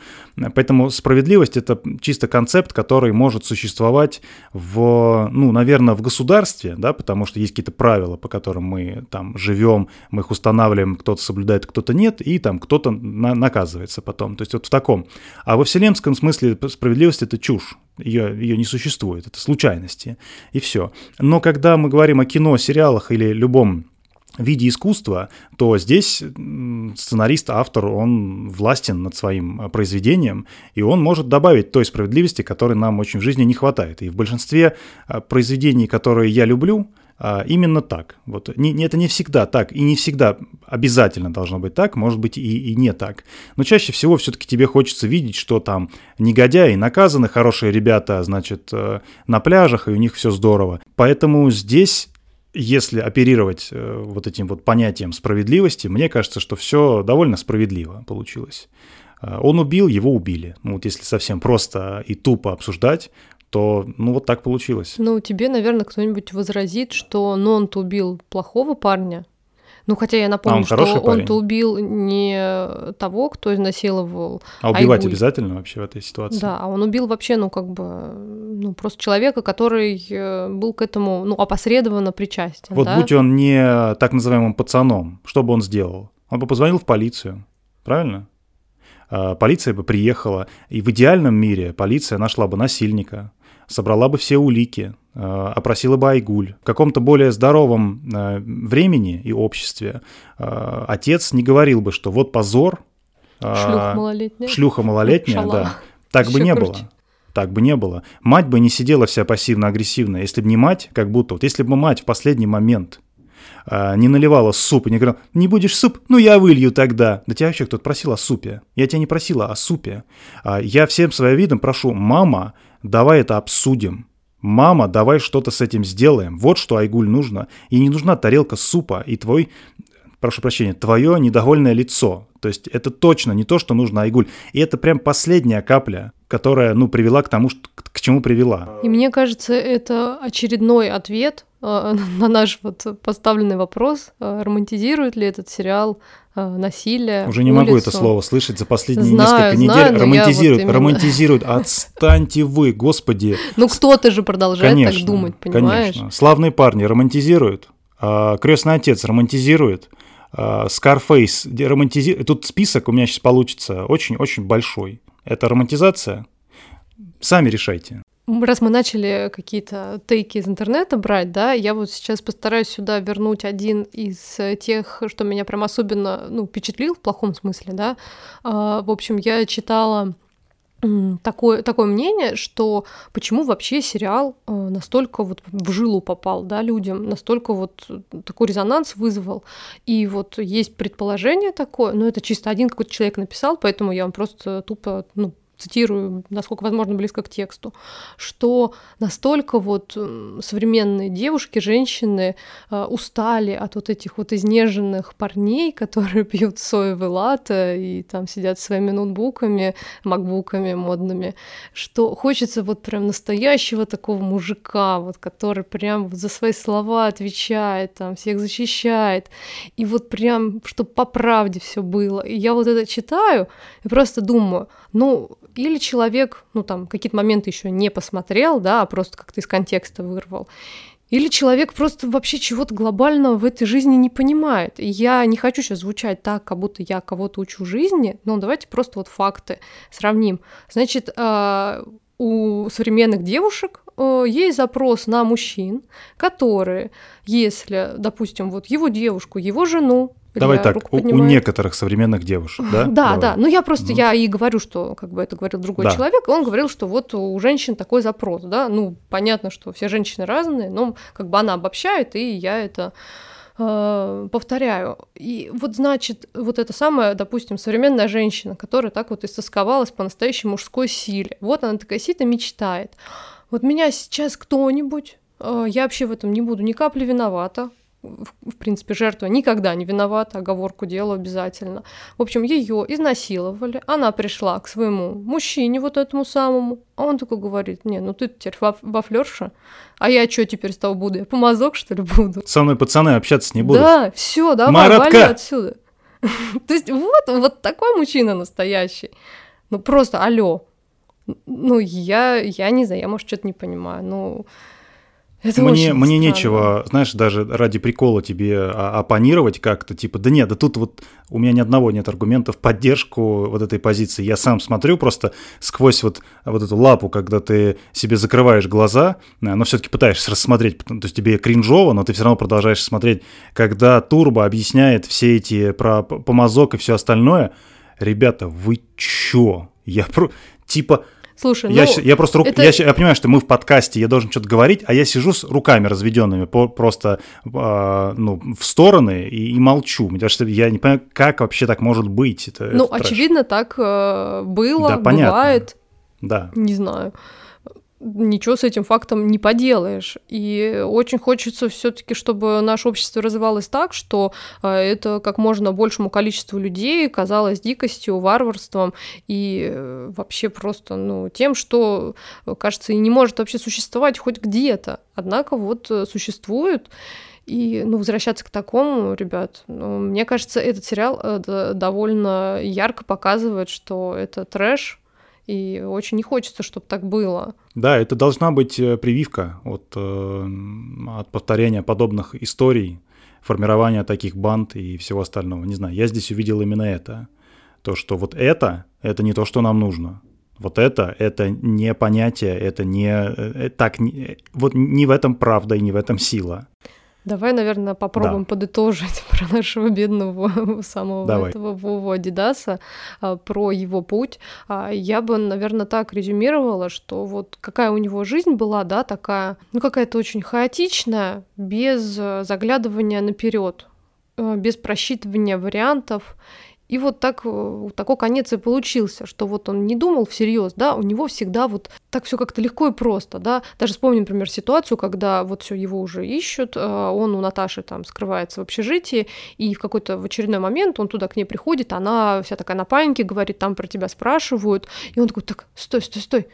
S2: Поэтому справедливость — это чисто концепт, который может существовать в, ну, наверное, в государстве, да, потому что есть какие-то правила, по которым мы там живем, мы их устанавливаем, кто-то соблюдает, кто-то нет, и там кто-то на наказывается потом. То есть вот в таком. А во вселенском смысле справедливость — это чушь. Ее, ее не существует, это случайности, и все. Но когда мы говорим о кино, сериалах или любом виде искусства, то здесь сценарист, автор, он властен над своим э, произведением, и он может добавить той справедливости, которой нам очень в жизни не хватает. И в большинстве э, произведений, которые я люблю, э, именно так. Вот. Не, это не всегда так, и не всегда обязательно должно быть так, может быть и, и не так. Но чаще всего все-таки тебе хочется видеть, что там негодяи наказаны, хорошие ребята, значит, на пляжах, и у них все здорово. Поэтому здесь если оперировать э, вот этим вот понятием справедливости, мне кажется, что все довольно справедливо получилось. Э, он убил, его убили. Ну вот если совсем просто и тупо обсуждать, то ну вот так получилось.
S1: Ну тебе, наверное, кто-нибудь возразит, что ну он-то убил плохого парня, ну, хотя я напомню, а он что он-то убил не того, кто изнасиловал.
S2: А убивать Айгуль. обязательно вообще в этой ситуации?
S1: Да, а он убил вообще, ну, как бы, ну, просто человека, который э, был к этому, ну, опосредованно причастен.
S2: Вот
S1: да?
S2: будь он не так называемым пацаном, что бы он сделал? Он бы позвонил в полицию, правильно? А, полиция бы приехала, и в идеальном мире полиция нашла бы насильника, собрала бы все улики, опросила бы Айгуль. В каком-то более здоровом э, времени и обществе э, отец не говорил бы, что вот позор.
S1: Шлюха малолетняя.
S2: Шлюха малолетняя, Шала. да. Так Еще бы не круче. было. Так бы не было. Мать бы не сидела вся пассивно-агрессивная. Если бы не мать, как будто, вот если бы мать в последний момент не наливала суп и не говорила, не будешь суп, ну я вылью тогда. Да тебя вообще кто-то просил о супе. Я тебя не просила о супе. Я всем своим видом прошу, мама, давай это обсудим Мама, давай что-то с этим сделаем. Вот что Айгуль нужно. И не нужна тарелка супа и твой, прошу прощения, твое недовольное лицо. То есть это точно не то, что нужно Айгуль. И это прям последняя капля, которая, ну, привела к тому, что, к чему привела.
S1: И мне кажется, это очередной ответ э, на наш вот поставленный вопрос, э, романтизирует ли этот сериал насилие.
S2: Уже не
S1: улицу.
S2: могу это слово слышать за последние
S1: Знаю,
S2: несколько
S1: знаю,
S2: недель. Романтизирует,
S1: вот именно-
S2: романтизирует. Отстаньте вы, господи.
S1: Ну кто-то же продолжает
S2: Конечно,
S1: так думать, понимаешь?
S2: конечно. Славные парни романтизируют. а, Крестный отец романтизирует. Скарфейс романтизирует. Тут список у меня сейчас получится очень-очень большой. Это романтизация? Сами решайте.
S1: Раз мы начали какие-то тейки из интернета брать, да, я вот сейчас постараюсь сюда вернуть один из э, тех, что меня прям особенно, ну, впечатлил в плохом смысле, да. А, В общем, я читала такое, такое мнение, что почему вообще сериал э, настолько вот в жилу попал, да, людям, настолько вот э, такой резонанс вызвал. И вот есть предположение такое, но это чисто один какой-то человек написал, поэтому я вам просто тупо, ну, цитирую, насколько возможно, близко к тексту, что настолько вот современные девушки, женщины э, устали от вот этих вот изнеженных парней, которые пьют соевый латте и там сидят своими ноутбуками, макбуками модными, что хочется вот прям настоящего такого мужика, вот который прям за свои слова отвечает, там всех защищает, и вот прям, чтобы по правде все было. И я вот это читаю и просто думаю, ну, или человек, ну, там, какие-то моменты еще не посмотрел, да, а просто как-то из контекста вырвал. Или человек просто вообще чего-то глобального в этой жизни не понимает. И я не хочу сейчас звучать так, как будто я кого-то учу жизни, но давайте просто вот факты сравним. Значит, а, у современных девушек э, есть запрос на мужчин, которые, если, допустим, вот его девушку, его жену,
S2: Давай так, у, у некоторых современных девушек, да?
S1: Да,
S2: Давай.
S1: да. Ну я просто
S2: Ну.
S1: я и говорю, что как бы это говорил другой
S2: Да.
S1: человек, и он говорил, что вот у женщин такой запрос, да. Ну понятно, что все женщины разные, но как бы она обобщает, и я это э, повторяю. И вот значит, вот это самая, допустим, современная женщина, которая так вот истосковалась по настоящей мужской силе. Вот она такая сидит и мечтает. Вот меня сейчас кто-нибудь, э, я вообще в этом не буду ни капли виновата, в, принципе, жертва никогда не виновата, оговорку делаю обязательно. В общем, ее изнасиловали, она пришла к своему мужчине, вот этому самому, а он такой говорит, не, ну ты теперь вафлерша, а я что теперь с того буду? Я помазок, что ли, буду?
S2: Со мной пацаны общаться не будут.
S1: Да, все, давай,
S2: Маратка!
S1: вали отсюда. То есть вот, вот такой мужчина настоящий. Ну просто, алло. Ну, я, я не знаю, я, может, что-то не понимаю. Ну, это
S2: мне, мне
S1: странно.
S2: нечего, знаешь, даже ради прикола тебе а- оппонировать как-то, типа, да нет, да тут вот у меня ни одного нет аргумента в поддержку вот этой позиции. Я сам смотрю просто сквозь вот, вот эту лапу, когда ты себе закрываешь глаза, а, но все-таки пытаешься рассмотреть, то есть тебе кринжово, но ты все равно продолжаешь смотреть, когда Турбо объясняет все эти про помазок и все остальное. Ребята, вы чё? Я про... Типа,
S1: Слушай,
S2: я,
S1: ну,
S2: я просто рук-
S1: это-
S2: я, я понимаю, что мы в подкасте, я должен что-то говорить, а я сижу с руками разведенными по- просто а, ну, в стороны и, и молчу. Потому что я не понимаю, как вообще так может быть. Это,
S1: ну,
S2: это трэш.
S1: очевидно, так э, было,
S2: Да, понятно.
S1: бывает,
S2: Да.
S1: не знаю. Ничего с этим фактом не поделаешь. И очень хочется все-таки, чтобы наше общество развивалось так, что э, это как можно большему количеству людей казалось дикостью, варварством и э, вообще просто ну, тем, что, э, кажется, и не может вообще существовать хоть где-то. Однако вот существует. И, ну, возвращаться к такому, ребят, ну, мне кажется, этот сериал довольно ярко показывает, что это трэш, и очень не хочется, чтобы так было.
S2: Да, это должна быть э, прививка от, э, от повторения подобных историй, формирования таких банд и всего остального. Не знаю, я здесь увидел именно это. То, что вот это, это не то, что нам нужно. Вот это, это не понятие, это не... э, так, вот не в этом правда и не в этом сила.
S1: Давай, наверное, попробуем подытожить про нашего бедного самого
S2: Давай.
S1: этого Вову Адидаса, а, про его путь. А, Я бы, наверное, так резюмировала, что вот какая у него жизнь была, да, такая, ну какая-то очень хаотичная, без э, заглядывания наперед, э, без просчитывания вариантов. И вот так, э, такой конец и получился, что вот он не думал всерьез, да, у него всегда вот так все как-то легко и просто, да. Даже вспомним, например, ситуацию, когда вот все его уже ищут, э, он у Наташи там скрывается в общежитии, и в какой-то в очередной момент он туда к ней приходит, она вся такая на панике, говорит, там про тебя спрашивают, и он такой, так, стой, стой, стой,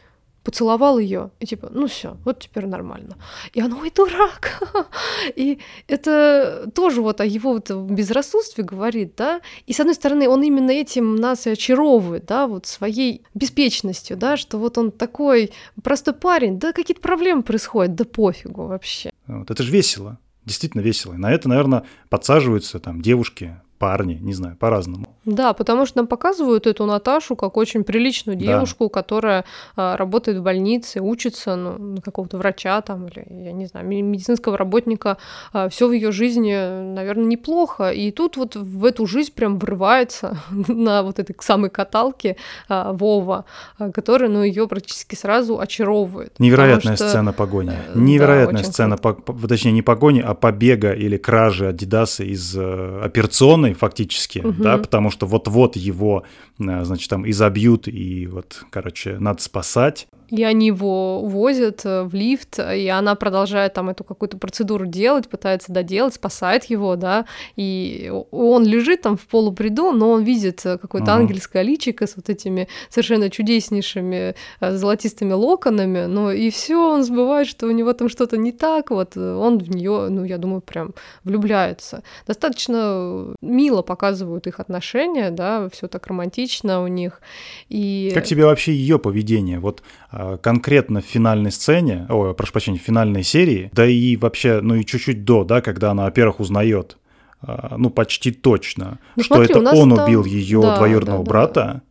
S1: поцеловал ее, и типа, ну все, вот теперь нормально. И она, ой, дурак. И это тоже вот о его вот безрассудстве говорит, да. И с одной стороны, он именно этим нас и очаровывает, да, вот своей беспечностью, да, что вот он такой простой парень, да, какие-то проблемы происходят, да пофигу вообще.
S2: Вот, это же весело, действительно весело. И на это, наверное, подсаживаются там девушки, парни, не знаю, по-разному.
S1: Да, потому что нам показывают эту Наташу как очень приличную девушку, да. которая а, работает в больнице, учится ну, на какого-то врача там или, я не знаю, медицинского работника. А, все в ее жизни, наверное, неплохо. И тут вот в эту жизнь прям врывается на вот этой самой каталке а, Вова, а, который, ну, ее практически сразу очаровывает.
S2: Невероятная что... сцена погони. Э, Невероятная да, сцена, по, точнее, не погони, а побега или кражи Адидаса из э, операционной фактически, угу. да, потому что что вот-вот его, э, значит, там изобьют, и вот, короче, надо спасать.
S1: И они его возят э, в лифт, и она продолжает там эту какую-то процедуру делать, пытается доделать, спасает его, да, и он лежит там в полубреду, но он видит э, какое-то uh-huh. ангельское личико с вот этими совершенно чудеснейшими э, золотистыми локонами, но и все, он забывает, что у него там что-то не так, вот он в нее, ну, я думаю, прям влюбляется. Достаточно мило показывают их отношения, да, все так романтично у них. И...
S2: Как тебе вообще ее поведение? Вот конкретно в финальной сцене, ой, прошу прощения, в финальной серии, да и вообще, ну и чуть-чуть до, да, когда она, во-первых, узнает, а, ну почти точно, ну, что смотри, это он там... убил ее да, двоюродного да, брата, да.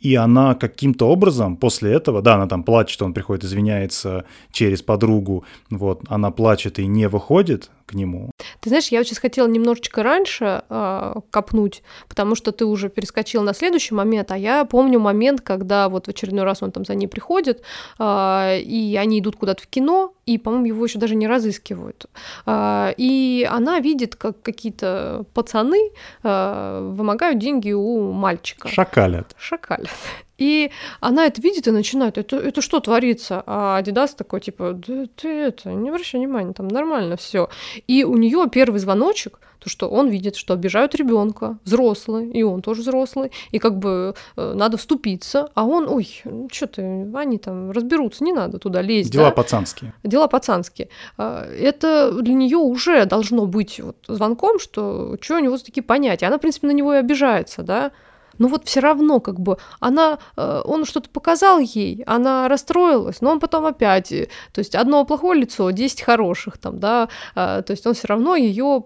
S2: и она каким-то образом после этого, да, она там плачет, он приходит, извиняется через подругу, вот, она плачет и не выходит, к нему.
S1: Ты знаешь, я сейчас хотела немножечко раньше э, копнуть, потому что ты уже перескочил на следующий момент, а я помню момент, когда вот в очередной раз он там за ней приходит, э, и они идут куда-то в кино, и, по-моему, его еще даже не разыскивают. Э, и она видит, как какие-то пацаны э, вымогают деньги у мальчика.
S2: Шакалят.
S1: Шакалят. И она это видит и начинает, это, это что творится? А Адидас такой, типа, да ты это, не обращай внимания, там нормально все. И у нее первый звоночек, то, что он видит, что обижают ребенка, взрослый, и он тоже взрослый, и как бы э, надо вступиться, а он, ой, ну что ты, они там разберутся, не надо туда лезть.
S2: Дела
S1: да?
S2: пацанские.
S1: Дела пацанские. А, это для нее уже должно быть вот звонком, что что у него такие понятия. Она, в принципе, на него и обижается, да, но вот все равно как бы она, э, он что-то показал ей, она расстроилась, но он потом опять, э, то есть одно плохое лицо, 10 хороших там, да, э, то есть он все равно ее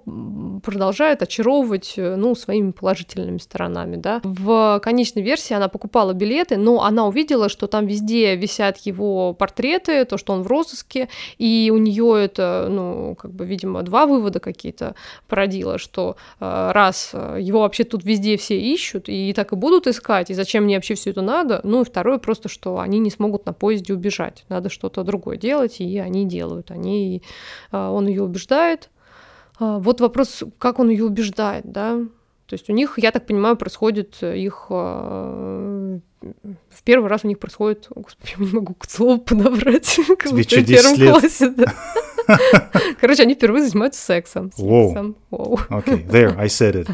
S1: продолжает очаровывать, ну, своими положительными сторонами, да. В конечной версии она покупала билеты, но она увидела, что там везде висят его портреты, то, что он в розыске, и у нее это, ну, как бы, видимо, два вывода какие-то породило, что раз его вообще тут везде все ищут, и так и будут искать, и зачем мне вообще все это надо. Ну и второе просто, что они не смогут на поезде убежать. Надо что-то другое делать, и они делают. Они, а, он ее убеждает. А, вот вопрос, как он ее убеждает, да? То есть у них, я так понимаю, происходит их а, в первый раз у них происходит, господи, я не могу к слову подобрать, как
S2: в первом лет? классе. Да.
S1: Короче, они впервые занимаются сексом.
S2: Wow. Wow. Okay, there, I said it.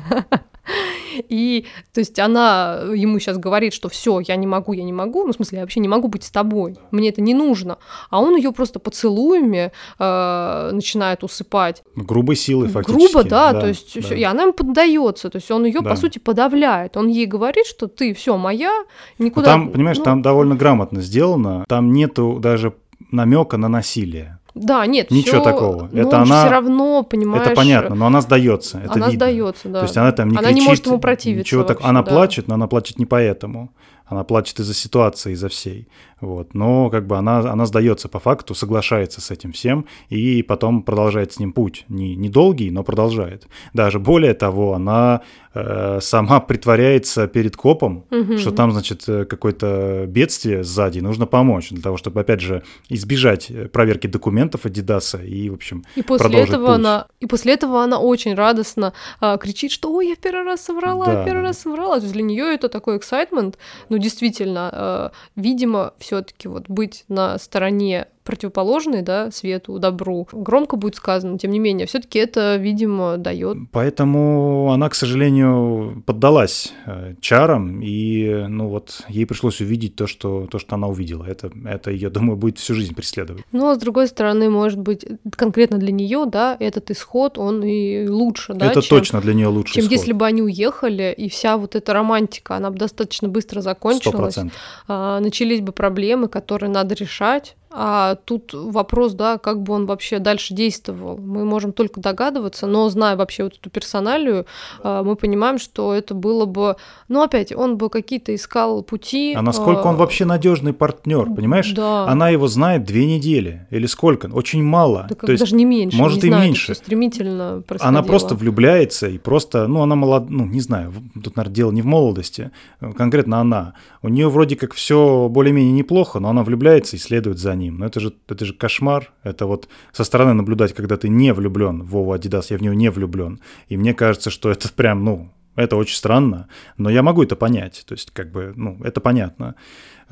S1: И, то есть, она ему сейчас говорит, что все, я не могу, я не могу, ну, в смысле, я вообще не могу быть с тобой, мне это не нужно. А он ее просто поцелуями э, начинает усыпать.
S2: Грубой силой, фактически.
S1: Грубо, да, да то есть, да. Всё, и она ему поддается, то есть, он ее, да. по сути, подавляет. Он ей говорит, что ты все моя, никуда...
S2: Там, понимаешь, ну... там довольно грамотно сделано, там нету даже намека на насилие.
S1: Да, нет,
S2: ничего
S1: всё,
S2: такого. Это она
S1: все равно, понимаешь.
S2: Это понятно, но она сдается. Это
S1: она
S2: видно.
S1: сдается, да.
S2: То есть она там не
S1: она
S2: кричит.
S1: не может ему противиться.
S2: Ничего
S1: вообще,
S2: так. Она
S1: да.
S2: плачет, но она плачет не поэтому. она плачет из-за ситуации, из-за всей. Вот. Но как бы она, она сдается по факту, соглашается с этим всем и потом продолжает с ним путь. Не, не долгий, но продолжает. Даже более того, она э, сама притворяется перед копом, угу. что там, значит, э, какое-то бедствие сзади, нужно помочь для того, чтобы, опять же, избежать проверки документов Адидаса и, в общем,
S1: и после этого путь. она И после этого она очень радостно э, кричит, что «Ой, я в первый раз соврала, да. я первый раз соврала». То есть для нее это такой эксайтмент, ну, действительно, э, видимо, все-таки вот быть на стороне противоположный, да, свету, добру, громко будет сказано, тем не менее, все-таки это, видимо, дает.
S2: Поэтому она, к сожалению, поддалась э, чарам, и, ну вот, ей пришлось увидеть то, что, то, что она увидела. Это, это я думаю, будет всю жизнь преследовать.
S1: Но, с другой стороны, может быть, конкретно для нее, да, этот исход, он и лучше, да,
S2: Это чем, точно для нее лучше
S1: Чем
S2: исход.
S1: если бы они уехали, и вся вот эта романтика, она бы достаточно быстро закончилась. 100%. А, начались бы проблемы, которые надо решать, а тут вопрос, да, как бы он вообще дальше действовал. Мы можем только догадываться, но зная вообще вот эту персоналию, а, мы понимаем, что это было бы, ну опять, он бы какие-то искал пути.
S2: А насколько он а, вообще надежный партнер, понимаешь?
S1: Да.
S2: Она его знает две недели или сколько? Очень мало.
S1: Так, То есть, даже не меньше.
S2: Может
S1: не
S2: и
S1: знаю,
S2: меньше.
S1: стремительно происходило.
S2: Она просто влюбляется и просто, ну она молод, ну не знаю, тут наверное дело не в молодости, конкретно она. У нее вроде как все более-менее неплохо, но она влюбляется и следует за ним ним. Но это же, это же кошмар. Это вот со стороны наблюдать, когда ты не влюблен в Вову Адидас, я в него не влюблен. И мне кажется, что это прям, ну, это очень странно, но я могу это понять. То есть, как бы, ну, это понятно.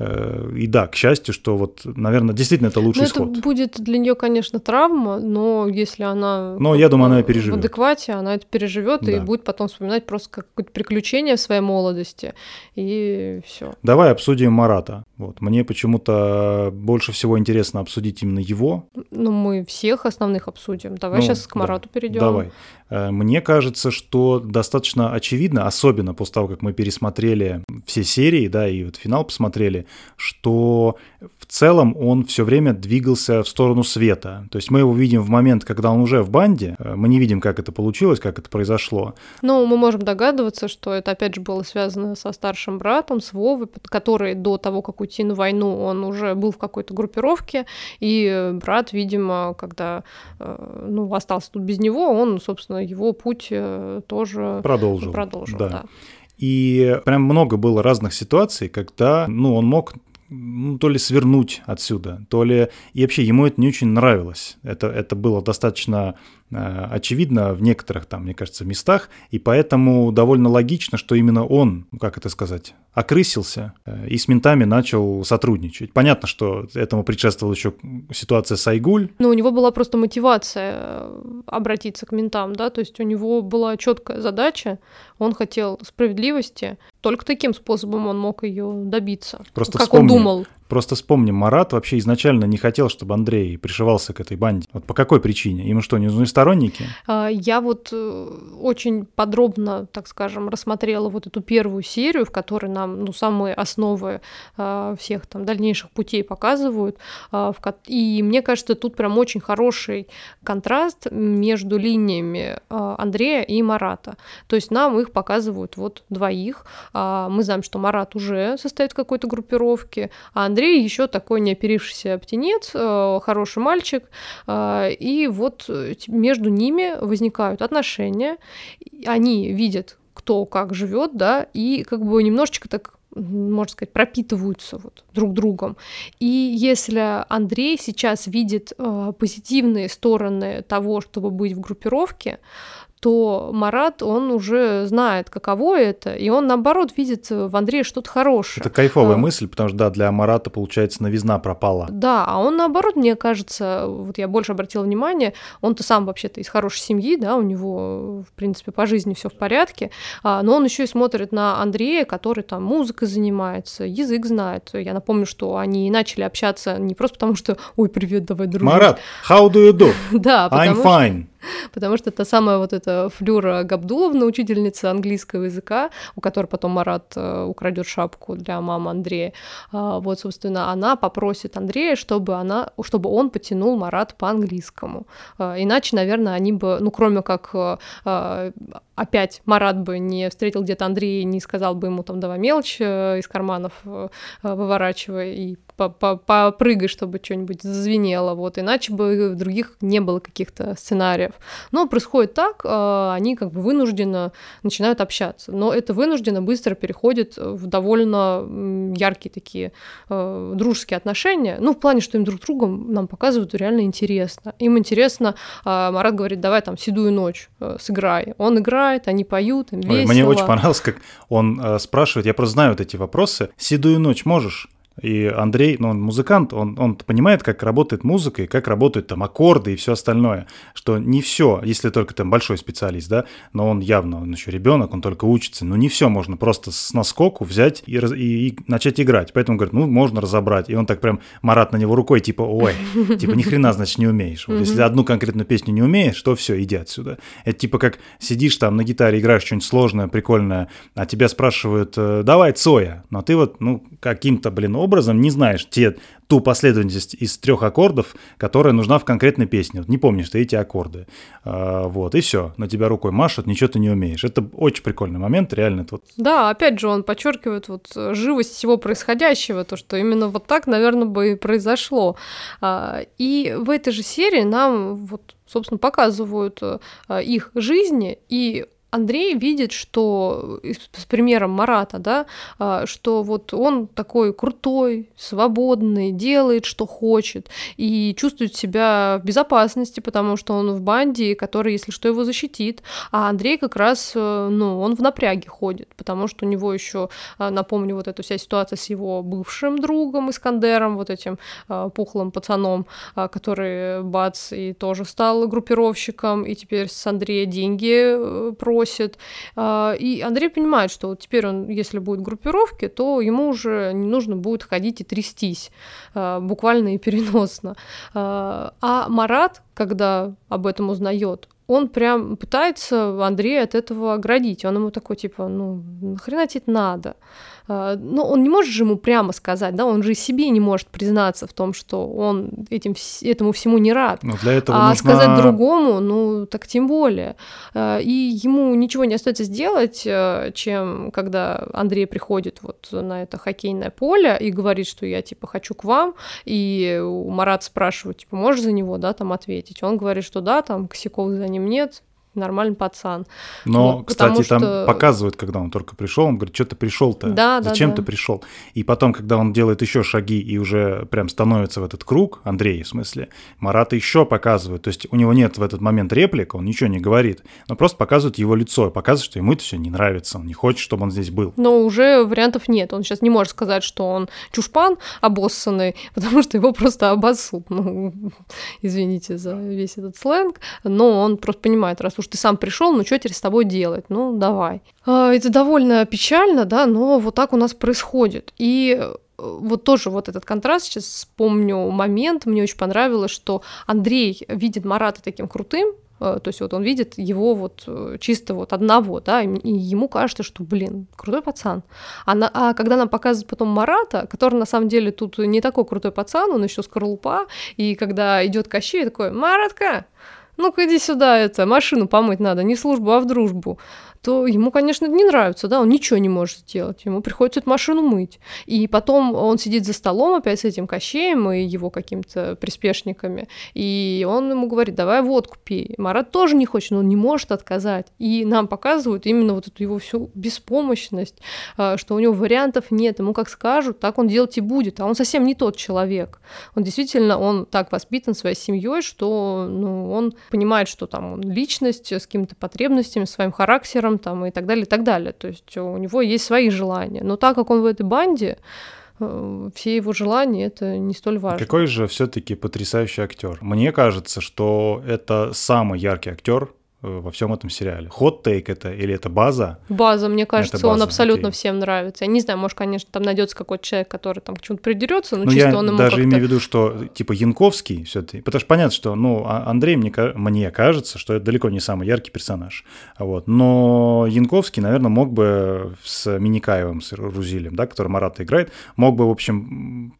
S2: Э, и да, к счастью, что вот, наверное, действительно это лучший но исход.
S1: Это будет для нее, конечно, травма, но если она
S2: но я думаю, она ее переживет.
S1: в адеквате, она это переживет да. и будет потом вспоминать просто как какое-то приключение в своей молодости, и все.
S2: Давай обсудим Марата. Вот. Мне почему-то больше всего интересно обсудить именно его.
S1: Ну, мы всех основных обсудим. Давай ну, сейчас к Марату да. перейдем.
S2: Давай. Э, мне кажется, что достаточно очевидно, особенно после того, как мы пересмотрели все серии, да, и вот финал посмотрели, что в целом он все время двигался в сторону света. То есть мы его видим в момент, когда он уже в банде, э, мы не видим, как это получилось, как это произошло.
S1: Ну, мы можем догадываться, что это опять же было связано со старшим братом, с Вовой, который до того, как уйти на войну, он уже был в какой-то группировке, и брат, видимо, когда э, ну, остался тут без него, он, собственно, его путь э, тоже
S2: продолжил.
S1: продолжил да. Да.
S2: И прям много было разных ситуаций, когда ну, он мог ну, то ли свернуть отсюда, то ли... И вообще ему это не очень нравилось. Это, это было достаточно очевидно в некоторых там, мне кажется, местах, и поэтому довольно логично, что именно он, ну, как это сказать, окрысился э, и с ментами начал сотрудничать. Понятно, что этому предшествовала еще ситуация с Айгуль.
S1: Но у него была просто мотивация э, обратиться к ментам, да, то есть у него была четкая задача, он хотел справедливости, только таким способом он мог ее добиться.
S2: Просто
S1: как
S2: вспомни,
S1: он думал.
S2: Просто вспомним, Марат вообще изначально не хотел, чтобы Андрей пришивался к этой банде. Вот по какой причине? Ему что, не нужны сторонники?
S1: А, я вот э, очень подробно, так скажем, рассмотрела вот эту первую серию, в которой нам, ну, самые основы а, всех там дальнейших путей показывают. А, и мне кажется, тут прям очень хороший контраст между линиями Андрея и Марата. То есть нам их показывают вот двоих. Мы знаем, что Марат уже состоит в какой-то группировке, а Андрей еще такой неоперившийся птенец, э, хороший мальчик, э, и вот э, между ними возникают отношения, они видят, кто как живет, да, и как бы немножечко так можно сказать, пропитываются вот друг другом. И если Андрей сейчас видит э, позитивные стороны того, чтобы быть в группировке, то Марат, он уже знает, каково это, и он, наоборот, видит в Андрее что-то хорошее.
S2: Это кайфовая а, мысль, потому что, да, для Марата, получается, новизна пропала.
S1: Да, а он, наоборот, мне кажется, вот я больше обратила внимание, он-то сам вообще-то из хорошей семьи, да, у него, в принципе, по жизни все в порядке, а, но он еще и смотрит на Андрея, который там музыкой занимается, язык знает. Я напомню, что они начали общаться не просто потому, что, ой, привет, давай дружить.
S2: Марат, how do you do?
S1: Да,
S2: I'm fine.
S1: потому что та самая вот эта Флюра Габдуловна, учительница английского языка, у которой потом Марат э, украдет шапку для мамы Андрея, а, вот, собственно, она попросит Андрея, чтобы, она, чтобы он потянул Марат по английскому. А, иначе, наверное, они бы, ну, кроме как э, опять Марат бы не встретил где-то Андрея и не сказал бы ему там давай мелочь э, из карманов выворачивай и попрыгай, чтобы что-нибудь зазвенело, вот, иначе бы других не было каких-то сценариев. Но происходит так, а, они как бы вынужденно начинают общаться, но это вынужденно быстро переходит в довольно яркие такие э, дружеские отношения, ну, в плане, что им друг другом нам показывают реально интересно. Им интересно, а, Марат говорит, давай там «Седую ночь» э, сыграй. Он играет, они поют, им весело.
S2: Мне очень понравилось, как он э, спрашивает, я просто знаю вот эти вопросы, «Седую ночь можешь?» И Андрей, ну, он музыкант, он, он понимает, как работает музыка и как работают там аккорды и все остальное, что не все, если только там большой специалист, да, но он явно, он еще ребенок, он только учится, но не все можно просто с наскоку взять и, и, и начать играть. Поэтому говорит, ну, можно разобрать. И он так прям, Марат на него рукой, типа, ой, типа, ни хрена, значит, не умеешь. Вот, если одну конкретную песню не умеешь, то все, иди отсюда. Это типа как сидишь там на гитаре, играешь что-нибудь сложное, прикольное, а тебя спрашивают, «Э, давай Цоя, но ты вот, ну, каким-то, блин, образом не знаешь те, ту последовательность из трех аккордов, которая нужна в конкретной песне. Вот не помнишь ты эти аккорды. А, вот, и все. На тебя рукой машут, ничего ты не умеешь. Это очень прикольный момент, реально. Вот...
S1: Да, опять же, он подчеркивает вот живость всего происходящего, то, что именно вот так, наверное, бы и произошло. А, и в этой же серии нам вот собственно, показывают а, их жизни, и Андрей видит, что с примером Марата, да, а, что вот он такой крутой, свободный, делает, что хочет, и чувствует себя в безопасности, потому что он в банде, который, если что, его защитит. А Андрей как раз, э, ну, он в напряге ходит, потому что у него еще, а, напомню, вот эта вся ситуация с его бывшим другом Искандером, вот этим а, пухлым пацаном, который бац и тоже стал группировщиком, и теперь с Андрея деньги э, просит просит. А, и Андрей понимает, что вот теперь он, если будет группировки, то ему уже не нужно будет ходить и трястись, а, буквально и переносно. А, а Марат, когда об этом узнает, он прям пытается Андрея от этого оградить. Он ему такой, типа, ну, нахрена тебе это надо? А, но он не может же ему прямо сказать, да, он же себе не может признаться в том, что он этим, этому всему не рад.
S2: Но для этого
S1: а
S2: нужна...
S1: сказать другому, ну, так тем более. А, и ему ничего не остается сделать, э, чем когда Андрей приходит вот на это хоккейное поле и говорит, что я, типа, хочу к вам, и Марат спрашивает, типа, можешь за него, да, там ответить? Он говорит, что да, там косяков за ним нет, нормальный пацан.
S2: Но, вот, кстати, что... там показывают, когда он только пришел, он говорит, что ты пришел-то?
S1: Да,
S2: Зачем
S1: да,
S2: ты пришел? И потом, когда он делает еще шаги и уже прям становится в этот круг, Андрей в смысле, Марата еще показывают. То есть у него нет в этот момент реплик, он ничего не говорит, но просто показывают его лицо, показывают, что ему это все не нравится, он не хочет, чтобы он здесь был.
S1: Но уже вариантов нет. Он сейчас не может сказать, что он чушпан обоссанный, потому что его просто обоссут. Ну, извините за весь этот сленг, но он просто понимает, раз уж ты сам пришел, ну что теперь с тобой делать? Ну, давай. А, это довольно печально, да, но вот так у нас происходит. И э, вот тоже вот этот контраст, сейчас вспомню момент, мне очень понравилось, что Андрей видит Марата таким крутым, э, то есть вот он видит его вот э, чисто вот одного, да, и ему кажется, что, блин, крутой пацан. А, на, а когда нам показывают потом Марата, который на самом деле тут не такой крутой пацан, он еще скорлупа, и когда идет Кощей, такой, Маратка, ну-ка иди сюда, это, машину помыть надо, не службу, а в дружбу то ему, конечно, не нравится, да, он ничего не может сделать, ему приходится эту машину мыть. И потом он сидит за столом опять с этим Кощеем и его какими-то приспешниками, и он ему говорит, давай водку пей. Марат тоже не хочет, но он не может отказать. И нам показывают именно вот эту его всю беспомощность, а, что у него вариантов нет, ему как скажут, так он делать и будет, а он совсем не тот человек. Он действительно, он так воспитан своей семьей, что ну, он понимает, что там он личность с какими-то потребностями, своим характером, партнером там, и так далее, и так далее. То есть у него есть свои желания. Но так как он в этой банде, э, все его желания это не столь важно.
S2: Какой же все-таки потрясающий актер. Мне кажется, что это самый яркий актер во всем этом сериале. Хот-тейк это или это база?
S1: База, мне кажется,
S2: база,
S1: он абсолютно
S2: окей.
S1: всем нравится. Я не знаю, может, конечно, там найдется какой-то человек, который там к чему-то придерется, но
S2: Ну,
S1: чисто
S2: я
S1: он ему
S2: даже имею в виду, что типа Янковский все-таки, потому что понятно, что, ну, А- Андрей, мне, мне кажется, что это далеко не самый яркий персонаж, вот, но Янковский, наверное, мог бы с Миникаевым, с Рузилем, да, который Марата играет, мог бы, в общем,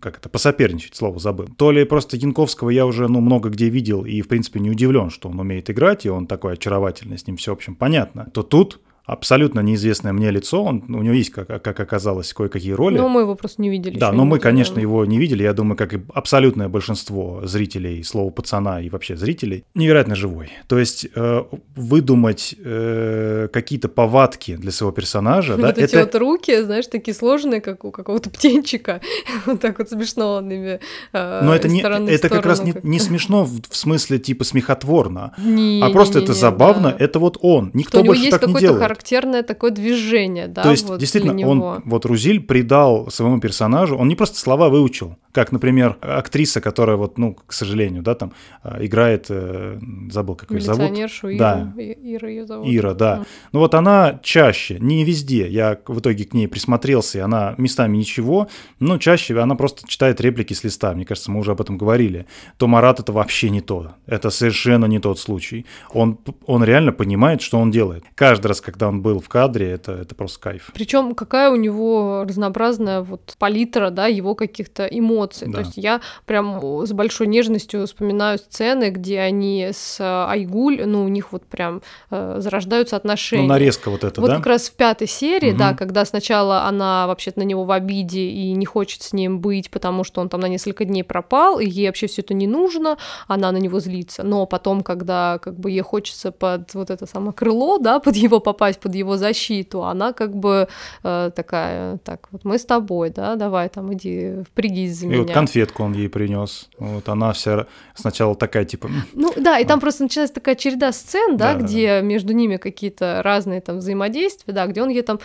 S2: как это, посоперничать, слово забыл. То ли просто Янковского я уже, ну, много где видел и, в принципе, не удивлен, что он умеет играть, и он такой очаровательный, с ним все, в общем, понятно. То тут абсолютно неизвестное мне лицо, он, у него есть, как, как оказалось, кое-какие роли.
S1: Ну, мы его просто не видели.
S2: Да, но мы,
S1: нигде,
S2: конечно,
S1: да.
S2: его не видели. Я думаю, как и абсолютное большинство зрителей слова пацана и вообще зрителей, невероятно живой. То есть э, выдумать э, какие-то повадки для своего персонажа, да,
S1: вот эти
S2: это
S1: вот руки, знаешь, такие сложные, как у какого-то птенчика. вот так вот смешно он ими э,
S2: но это не, это как раз не, смешно в, в смысле типа смехотворно,
S1: Не,
S2: а просто
S1: не,
S2: это
S1: не,
S2: забавно.
S1: да.
S2: Это вот он. Никто больше так не делает.
S1: Характерное такое движение, да,
S2: То есть,
S1: вот
S2: действительно, он, вот Рузиль придал своему персонажу, он не просто слова выучил, как, например, актриса, которая вот, ну, к сожалению, да, там а, играет, э, забыл, как ее зовут.
S1: Милиционершу Иру,
S2: Да.
S1: Ира ее зовут.
S2: Ира, да. Ну вот она чаще, не везде, я в итоге к ней присмотрелся, и она местами ничего, но чаще она просто читает реплики с листа, мне кажется, мы уже об этом говорили. То Марат это вообще не то, это совершенно не тот случай. Он, он реально понимает, что он делает. Каждый раз, когда он был в кадре, это, это просто кайф.
S1: Причем какая у него разнообразная вот палитра, да, его каких-то эмоций.
S2: Да.
S1: То есть я прям с большой нежностью вспоминаю сцены, где они с э, Айгуль, ну, у них вот прям э, зарождаются отношения.
S2: Ну, нарезка вот эта,
S1: Вот
S2: да?
S1: как раз в пятой серии,
S2: Мгм.
S1: да, когда сначала она вообще-то на него в обиде и не хочет с ним быть, потому что он там на несколько дней пропал, и ей вообще все это не нужно, она на него злится. Но потом, когда как бы ей хочется под вот это самое крыло, да, под его попасть, под его защиту, она как бы э, такая, так, вот мы с тобой, да, давай там иди впрягись за
S2: И
S1: меня.
S2: вот конфетку он ей принес. Вот она вся сначала такая, типа, «М,
S1: Ну да, и там просто начинается такая череда сцен, да,
S2: Да, да,
S1: где между ними какие-то разные там взаимодействия, да, где он ей там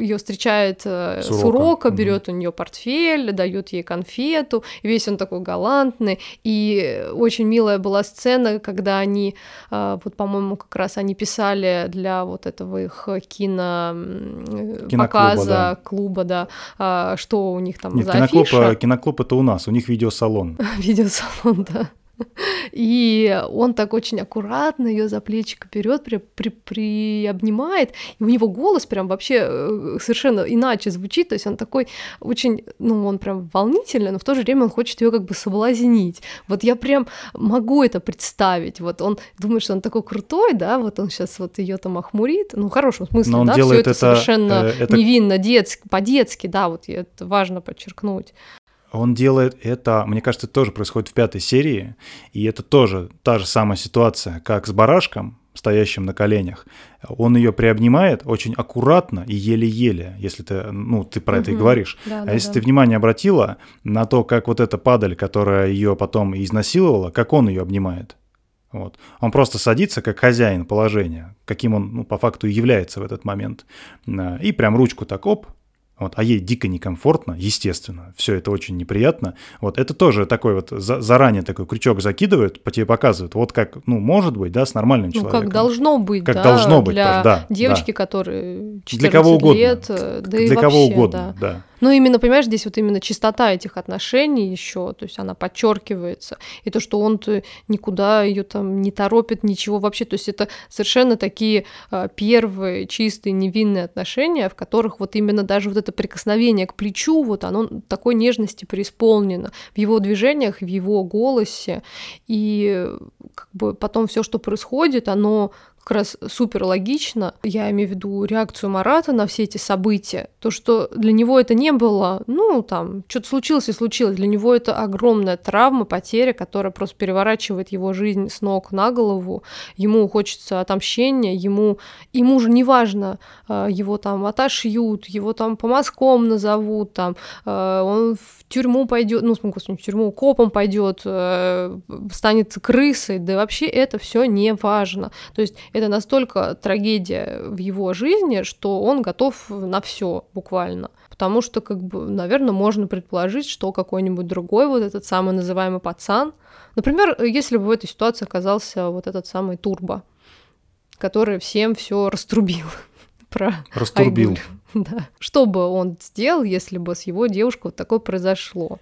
S1: ее встречает э,
S2: С
S1: с,
S2: урока.
S1: урока,
S2: Мгм.
S1: берет у нее портфель, дает ей конфету, и весь он такой галантный. И очень милая была сцена, когда они, э, вот, по-моему, как раз они писали для вот этого их кино э, показа
S2: да.
S1: клуба, да, а, что у них там
S2: нет,
S1: за
S2: киноклуб, а, киноклуб это у нас, у них видеосалон.
S1: видеосалон, да. И он так очень аккуратно ее за плечико берет, при, при, приобнимает, и у него голос прям вообще э, совершенно иначе звучит, то есть он такой очень, ну, он прям волнительный, но в то же время он хочет ее как бы соблазнить. Вот я прям могу это представить. Вот он думает, что он такой крутой, да, вот он сейчас вот ее там охмурит, ну, в хорошем смысле,
S2: Но он
S1: да, все
S2: делает
S1: это,
S2: это,
S1: совершенно
S2: э, это-
S1: невинно, детски, по-детски, да, вот это важно подчеркнуть.
S2: Он делает это, мне кажется, это тоже происходит в пятой серии, и это тоже та же самая ситуация, как с барашком, стоящим на коленях. Он ее приобнимает очень аккуратно и еле-еле, если ты, ну, ты про это и говоришь.
S1: Да,
S2: а
S1: да,
S2: если
S1: да.
S2: ты внимание обратила на то, как вот эта падаль, которая ее потом изнасиловала, как он ее обнимает. Вот. Он просто садится как хозяин положения, каким он ну, по факту и является в этот момент. А, И прям ручку так оп, вот, а ей дико некомфортно, естественно, все это очень неприятно. Вот это тоже такой вот за- заранее такой крючок закидывают, по тебе показывают, вот как, ну, может быть, да, с нормальным
S1: Ну,
S2: человеком.
S1: как должно быть,
S2: Как
S1: да,
S2: должно быть,
S1: для
S2: тоже, да,
S1: девочки, которые 14
S2: Для кого угодно.
S1: лет, э, да и
S2: Для кого
S1: вообще,
S2: угодно,
S1: да.
S2: да.
S1: Ну, именно, понимаешь, здесь вот именно чистота этих отношений еще, то есть она подчеркивается. И то, что он никуда ее там не торопит, ничего вообще. То есть это совершенно такие а, первые чистые невинные отношения, в которых вот именно даже вот это прикосновение к плечу, вот оно такой нежности преисполнено в его движениях, в его голосе. И как бы потом все, что происходит, оно как раз супер логично. Я имею в виду реакцию Марата на все эти события. То, что для него это не было, ну, там, что-то случилось и случилось. Для него это огромная травма, потеря, которая просто переворачивает его жизнь с ног на голову. Ему хочется отомщения, ему, ему же не важно, э, его там отошьют, его там по мазкам назовут, там, э, он в тюрьму пойдет, ну, господи, в тюрьму копом пойдет, станет крысой, да вообще это все не важно. То есть это настолько трагедия в его жизни, что он готов на все буквально. Потому что, как бы, наверное, можно предположить, что какой-нибудь другой вот этот самый называемый пацан, например, если бы в этой ситуации оказался вот этот самый Турбо, который всем все раструбил про
S2: Раструбил.
S1: Айгуль. Да. Что бы он сделал, если бы с его девушкой вот такое произошло?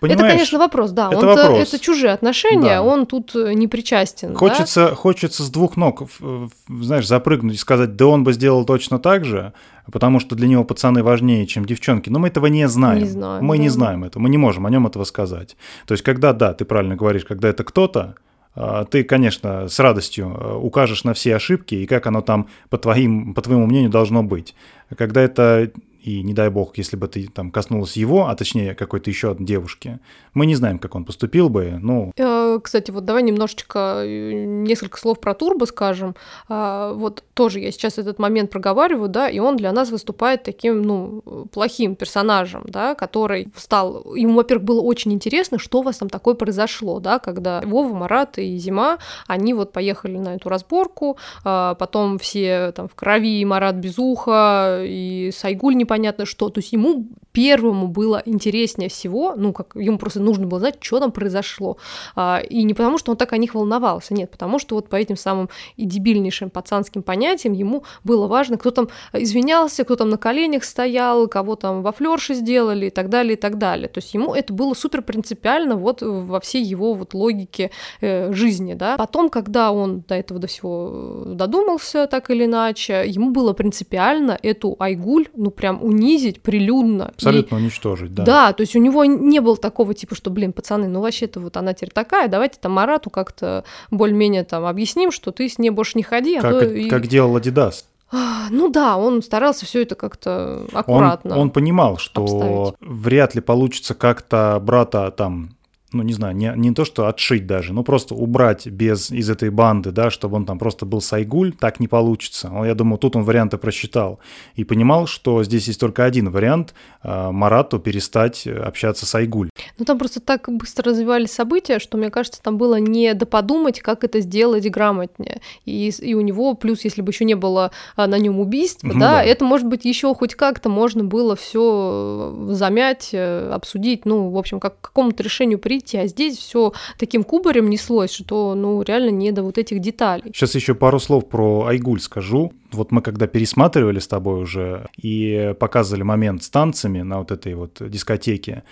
S2: Понимаешь,
S1: это, конечно, вопрос, да.
S2: это вопрос.
S1: это чужие отношения,
S2: Да.
S1: он тут э, не причастен. да?
S2: Хочется, хочется с двух ног, в- знаешь, запрыгнуть и сказать, да он бы сделал точно так же, потому что для него пацаны важнее, чем девчонки. Но мы этого не знаем.
S1: Не знаем,
S2: мы не
S1: да.
S2: знаем этого, мы не можем о нем этого сказать. То есть, когда, да, ты правильно говоришь, когда это кто-то, а, ты, конечно, с радостью э, укажешь на все ошибки и как оно там, по, твоим, по твоему мнению, должно быть. Когда это и не дай бог, если бы ты там коснулась его, а точнее какой-то еще девушки, мы не знаем, как он поступил бы, ну,
S1: Э, Кстати, вот давай немножечко, э, несколько слов про Турбо скажем. А, Вот тоже я сейчас этот момент проговариваю, да, и он для нас выступает таким, ну, плохим персонажем, да, который стал... Ему, во-первых, было очень интересно, что у вас там такое произошло, да, когда Вова, Марат и Зима, они вот поехали на эту разборку, а, потом все там в крови, Марат без уха, и Сайгуль непонятно что. То есть ему первому было интереснее всего, ну, как ему просто нужно было знать, что там произошло. А, И не потому, что он так о них волновался, нет, потому что вот по этим самым и дебильнейшим пацанским понятиям ему было важно, кто там извинялся, кто там на коленях стоял, кого там во флерше сделали и так далее, и так далее. То есть ему это было супер принципиально вот во всей его вот логике э, жизни, да. Потом, когда он до этого до всего э, додумался так или иначе, ему было принципиально эту Айгуль, ну, прям унизить прилюдно. И-
S2: абсолютно уничтожить, да.
S1: да, то есть у него не было такого типа, что, блин, пацаны, ну вообще-то вот она теперь такая, давайте там Марату как-то более-менее там объясним, что ты с ней больше не ходи, а
S2: Как,
S1: то и-
S2: как делал Адидас.
S1: А, Ну да, он старался все это как-то
S2: Он,
S1: аккуратно.
S2: он понимал, что
S1: обставить.
S2: вряд ли получится как-то брата там, ну не знаю, не, не то что отшить даже, но просто убрать без из этой банды, да, чтобы он там просто был Сайгуль, так не получится. Он, я думаю, тут он варианты просчитал и понимал, что здесь есть только один вариант э, Марату перестать э, общаться с Айгуль.
S1: Ну там просто так быстро развивались события, что, мне кажется, там было не доподумать, как это сделать грамотнее. И, и у него, плюс, если бы еще не было а, на нем убийства,
S2: Ну
S1: да,
S2: да.
S1: это, может быть, еще хоть как-то можно было все замять, э, обсудить, ну, в общем, как к какому-то решению прийти. А здесь все таким кубарем неслось, что, ну, реально не до вот этих деталей.
S2: Сейчас еще пару слов про Айгуль скажу. Вот мы когда пересматривали с тобой уже и показывали момент с танцами на вот этой вот дискотеке,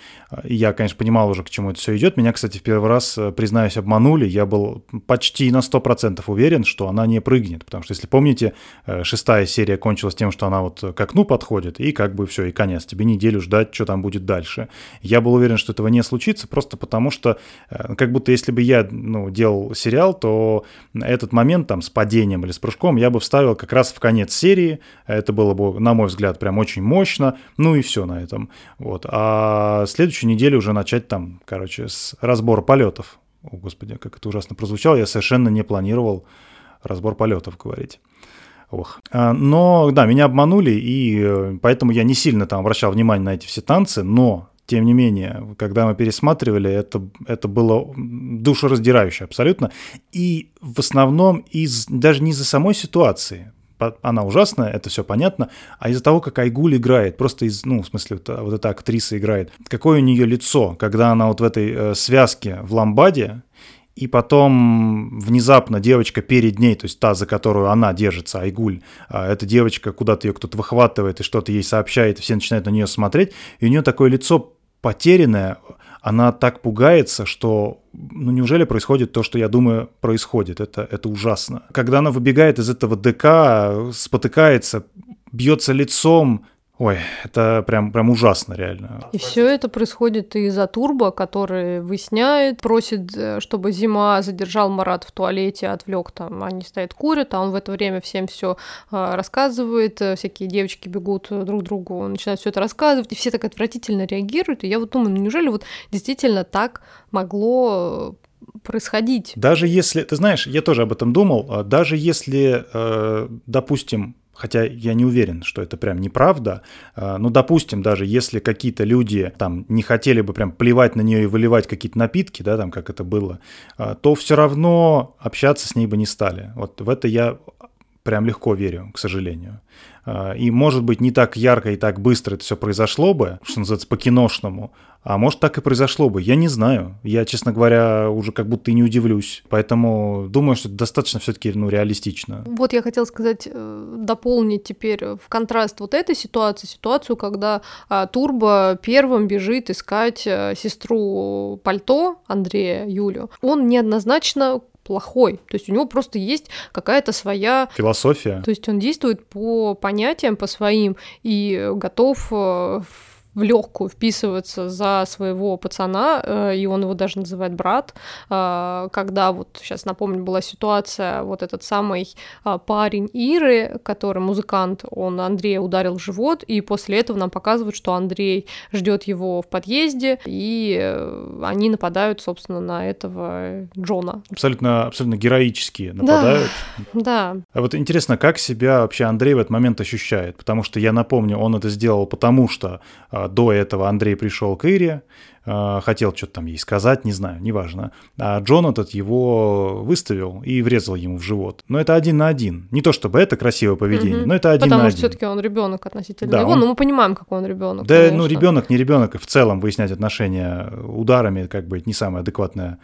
S2: и я, конечно, понимал уже, к чему это все идет. Меня, кстати, в первый раз, э, признаюсь, обманули. Я был почти на 100% уверен, что она не прыгнет. Потому что, если помните, э, шестая серия кончилась тем, что она вот к окну подходит, и как бы все, и конец. Тебе неделю ждать, что там будет дальше. Я был уверен, что этого не случится, просто потому что, э, как будто если бы я ну, делал сериал, то этот момент там с падением или с прыжком я бы вставил как раз в конец серии. Это было бы, на мой взгляд, прям очень мощно. Ну и все на этом. Вот. А следующую неделю уже начать там, короче, с разбора полетов. О, господи, как это ужасно прозвучало. Я совершенно не планировал разбор полетов говорить. Ох. А, Но, да, меня обманули, и э, поэтому я не сильно там обращал внимание на эти все танцы, но, тем не менее, когда мы пересматривали, это, это было душераздирающе абсолютно. И в основном из, даже не из-за самой ситуации, она ужасная, это все понятно, а из-за того, как Айгуль играет, просто из, ну, в смысле, вот, вот эта актриса играет, какое у нее лицо, когда она вот в этой э, связке в ламбаде, и потом внезапно девочка перед ней, то есть та, за которую она держится, Айгуль, а, эта девочка, куда-то ее кто-то выхватывает и что-то ей сообщает, и все начинают на нее смотреть, и у нее такое лицо потерянное, она так пугается, что ну неужели происходит то, что я думаю происходит? Это, это ужасно. Когда она выбегает из этого ДК, спотыкается, бьется лицом, ой, это прям, прям ужасно реально.
S1: И все это происходит из-за Турбо, который выясняет, просит, э, чтобы Зима задержал Марат в туалете, отвлек там, они стоят курят, а он в это время всем все рассказывает, э, всякие девочки бегут э, друг другу, начинают все это рассказывать, и все так отвратительно реагируют. И я вот думаю, ну неужели вот действительно так могло э, происходить?
S2: Даже если, ты знаешь, я тоже об этом думал, а даже если, э, допустим, хотя я не уверен, что это прям неправда, а, ну, допустим, даже если какие-то люди там не хотели бы прям плевать на нее и выливать какие-то напитки, да, там, как это было, а, то все равно общаться с ней бы не стали. Вот в это я прям легко верю, к сожалению. А, и, может быть, не так ярко и так быстро это все произошло бы, что называется, по-киношному, а может, так и произошло бы. Я не знаю. Я, честно говоря, уже как будто и не удивлюсь. Поэтому думаю, что это достаточно все-таки ну, реалистично.
S1: Вот я хотела сказать, э, дополнить теперь в контраст вот этой ситуации, ситуацию, когда а, Турбо первым бежит искать а, сестру пальто Андрея, Юлю. Он неоднозначно плохой. То есть у него просто есть какая-то своя...
S2: Философия.
S1: То есть он действует по понятиям, по своим, и готов э, в легкую вписываться за своего пацана, э, и он его даже называет брат, э, когда вот сейчас напомню была ситуация, вот этот самый э, парень Иры, который музыкант, он Андрея ударил в живот, и после этого нам показывают, что Андрей ждет его в подъезде, и они нападают, собственно, на этого Джона.
S2: Абсолютно, абсолютно героически нападают.
S1: Да, да.
S2: А вот интересно, как себя вообще Андрей в этот момент ощущает? Потому что я напомню, он это сделал потому, что до этого Андрей пришел к Ире, хотел что-то там ей сказать, не знаю, неважно. А Джон этот его выставил и врезал ему в живот. Но это один на один. Не то чтобы это красивое поведение, угу. но это один
S1: Потому
S2: на
S1: один. Потому что все-таки он ребенок относительно да, его, он... но мы понимаем, какой он ребенок.
S2: Да, ну, конечно. ну ребенок, не ребенок, в целом выяснять отношения ударами как бы не самая адекватная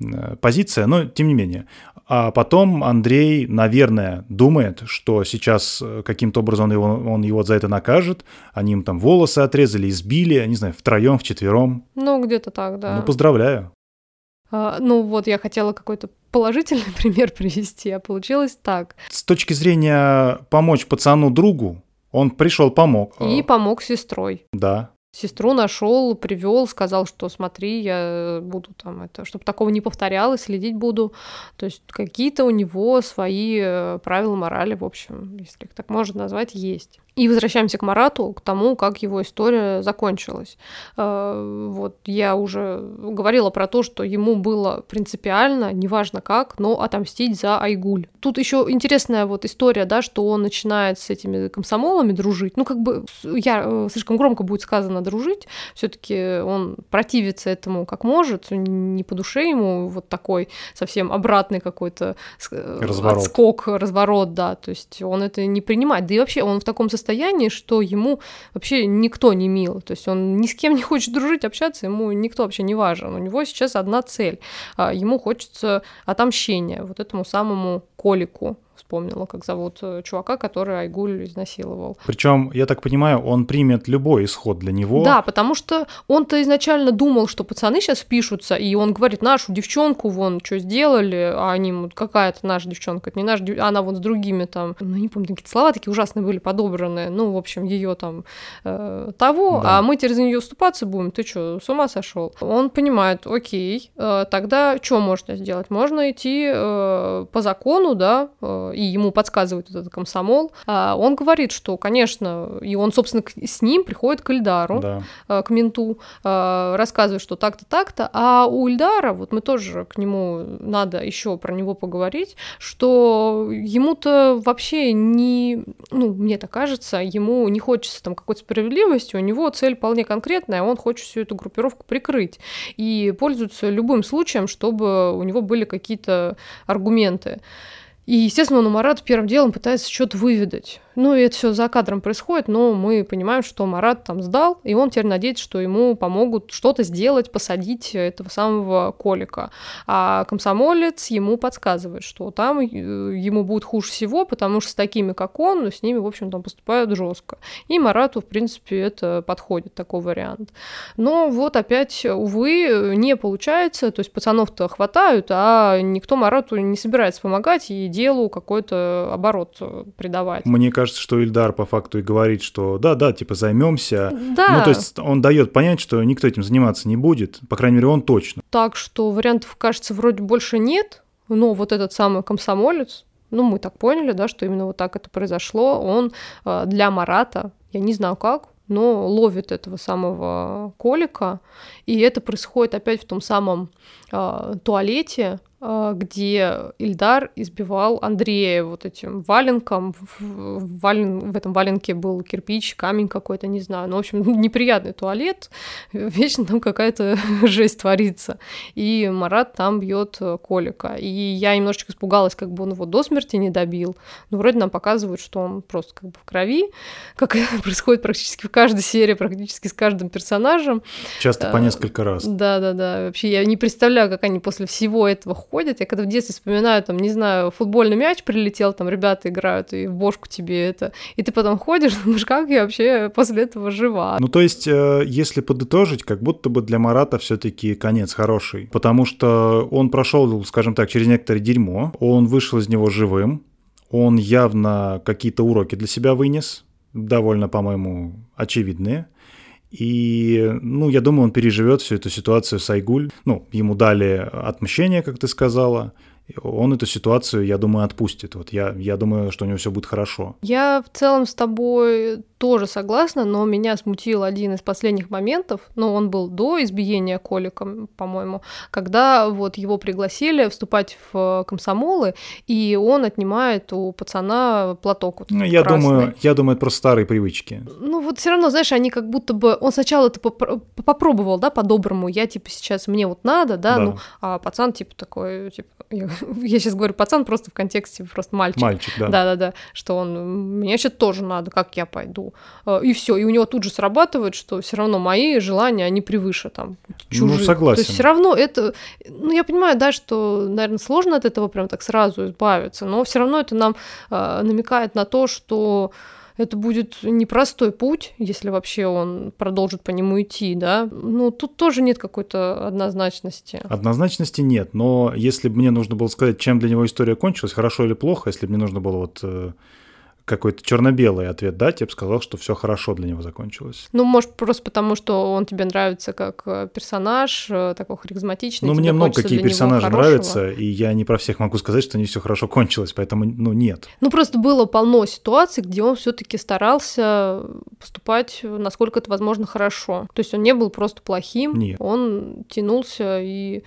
S2: э, позиция, но тем не менее. А потом Андрей, наверное, думает, что сейчас э, каким-то образом его, он его за это накажет. Они им там волосы отрезали, избили, не знаю, втроем, вчетвером.
S1: Ну, где-то так, да.
S2: Ну, поздравляю.
S1: А, ну, вот я хотела какой-то положительный пример привести, а получилось так.
S2: С точки зрения помочь пацану другу, он пришел, помог.
S1: И помог сестрой.
S2: Да.
S1: Сестру нашел, привел, сказал, что смотри, я буду там это, чтобы такого не повторялось, следить буду. То есть какие-то у него свои э, правила морали, в общем, если их так можно назвать, есть. И возвращаемся к Марату, к тому, как его история закончилась. Э, вот я уже говорила про то, что ему было принципиально, неважно как, но отомстить за Айгуль. Тут еще интересная вот история, да, что он начинает с этими комсомолами дружить. Ну, как бы я э, слишком громко будет сказано дружить. Все-таки он противится этому как может, не по душе ему вот такой совсем обратный какой-то
S2: э, разворот.
S1: отскок, разворот, да. То есть он это не принимает. Да и вообще он в таком состоянии состоянии, что ему вообще никто не мил. То есть он ни с кем не хочет дружить, общаться, ему никто вообще не важен. У него сейчас одна цель. А, ему хочется отомщения вот этому самому Колику вспомнила, как зовут э, чувака, который Айгуль изнасиловал.
S2: Причем, я так понимаю, он примет любой исход для него.
S1: Да, потому что он-то изначально думал, что пацаны сейчас впишутся, и он говорит, нашу девчонку вон что сделали, а они, какая-то наша девчонка, это не наша, она вот с другими там, ну не помню, какие-то слова такие ужасные были подобраны, ну, в общем, ее там э, того, да. а мы за нее уступаться будем, ты что, с ума сошел? Он понимает, окей, э, тогда что можно сделать? Можно идти э, по закону, да, э, и ему подсказывает этот комсомол, а, он говорит, что, конечно, и он, собственно, с ним приходит к Ильдару, да. А, к менту, а, рассказывает, что так-то, так-то, а у Ильдара, вот мы тоже к нему надо еще про него поговорить, что ему-то вообще не, ну, мне так кажется, ему не хочется там какой-то справедливости, у него цель вполне конкретная, он хочет всю эту группировку прикрыть и пользуется любым случаем, чтобы у него были какие-то аргументы. И, естественно, он у Марата первым делом пытается что-то выведать. Ну, и это все за кадром происходит, но мы понимаем, что Марат там сдал, и он теперь надеется, что ему помогут что-то сделать, посадить этого самого Колика. А комсомолец ему подсказывает, что там э, ему будет хуже всего, потому что с такими, как он, ну, с ними, в общем, там поступают жестко. И Марату, в принципе, это подходит, такой вариант. Но вот опять, увы, не получается, то есть пацанов-то хватают, а никто Марату не собирается помогать и делу какой-то оборот придавать.
S2: Мне кажется, кажется, что Ильдар по факту и говорит, что да, да, типа займемся.
S1: Да.
S2: Ну, то есть он дает понять, что никто этим заниматься не будет. По крайней мере, он точно.
S1: Так что вариантов, кажется, вроде больше нет. Но вот этот самый комсомолец, ну, мы так поняли, да, что именно вот так это произошло, он э, для Марата, я не знаю как, но ловит этого самого колика, и это происходит опять в том самом э, туалете, где Ильдар избивал Андрея вот этим валенком. В, вален... в этом валенке был кирпич, камень какой-то, не знаю. Ну, в общем, неприятный туалет. Вечно там какая-то жесть творится. И Марат там бьет Колика. И я немножечко испугалась, как бы он его до смерти не добил. Но вроде нам показывают, что он просто как бы в крови, как это происходит практически в каждой серии, практически с каждым персонажем.
S2: Часто по а, несколько раз.
S1: Да-да-да. Вообще я не представляю, как они после всего этого ходят. Я когда в детстве вспоминаю, там, не знаю, футбольный мяч прилетел, там ребята играют, и в бошку тебе это. И ты потом ходишь, думаешь, как я вообще после этого жива.
S2: Ну, то есть, э, если подытожить, как будто бы для Марата все таки конец хороший. Потому что он прошел, скажем так, через некоторое дерьмо, он вышел из него живым, он явно какие-то уроки для себя вынес, довольно, по-моему, очевидные. И, ну, я думаю, он переживет всю эту ситуацию с Айгуль. Ну, ему дали отмщение, как ты сказала он эту ситуацию, я думаю, отпустит. Вот я, я думаю, что у него все будет хорошо.
S1: Я в целом с тобой тоже согласна, но меня смутил один из последних моментов, ну, он был до избиения Коликом, по-моему, когда вот его пригласили вступать в комсомолы, и он отнимает у пацана платок вот
S2: ну, я думаю, я думаю, это просто старые привычки.
S1: Ну, вот все равно, знаешь, они как будто бы... Он сначала это попробовал, да, по-доброму, я, типа, сейчас мне вот надо, да, да. ну, а пацан, типа, такой, типа, я, я сейчас говорю пацан просто в контексте просто мальчик.
S2: Мальчик, да.
S1: Да-да-да, что он, мне вообще тоже надо, как я пойду. Э, и все, и у него тут же срабатывает, что все равно мои желания, они превыше там чужих.
S2: Ну, согласен.
S1: То есть все равно это, ну, я понимаю, да, что, наверное, сложно от этого прям так сразу избавиться, но все равно это нам э, намекает на то, что это будет непростой путь, если вообще он продолжит по нему идти, да. Ну, тут тоже нет какой-то однозначности.
S2: Однозначности нет, но если бы мне нужно было сказать, чем для него история кончилась, хорошо или плохо, если бы мне нужно было вот э, какой-то черно-белый ответ дать, я бы сказал, что все хорошо для него закончилось.
S1: Ну, может, просто потому, что он тебе нравится как э, персонаж, э, такой харизматичный.
S2: Ну, мне много какие персонажи нравятся, и я не про всех могу сказать, что не все хорошо кончилось, поэтому, ну, нет.
S1: Ну, просто было полно ситуаций, где он все-таки старался поступать, насколько это возможно, хорошо. То есть он не был просто плохим,
S2: нет.
S1: он тянулся и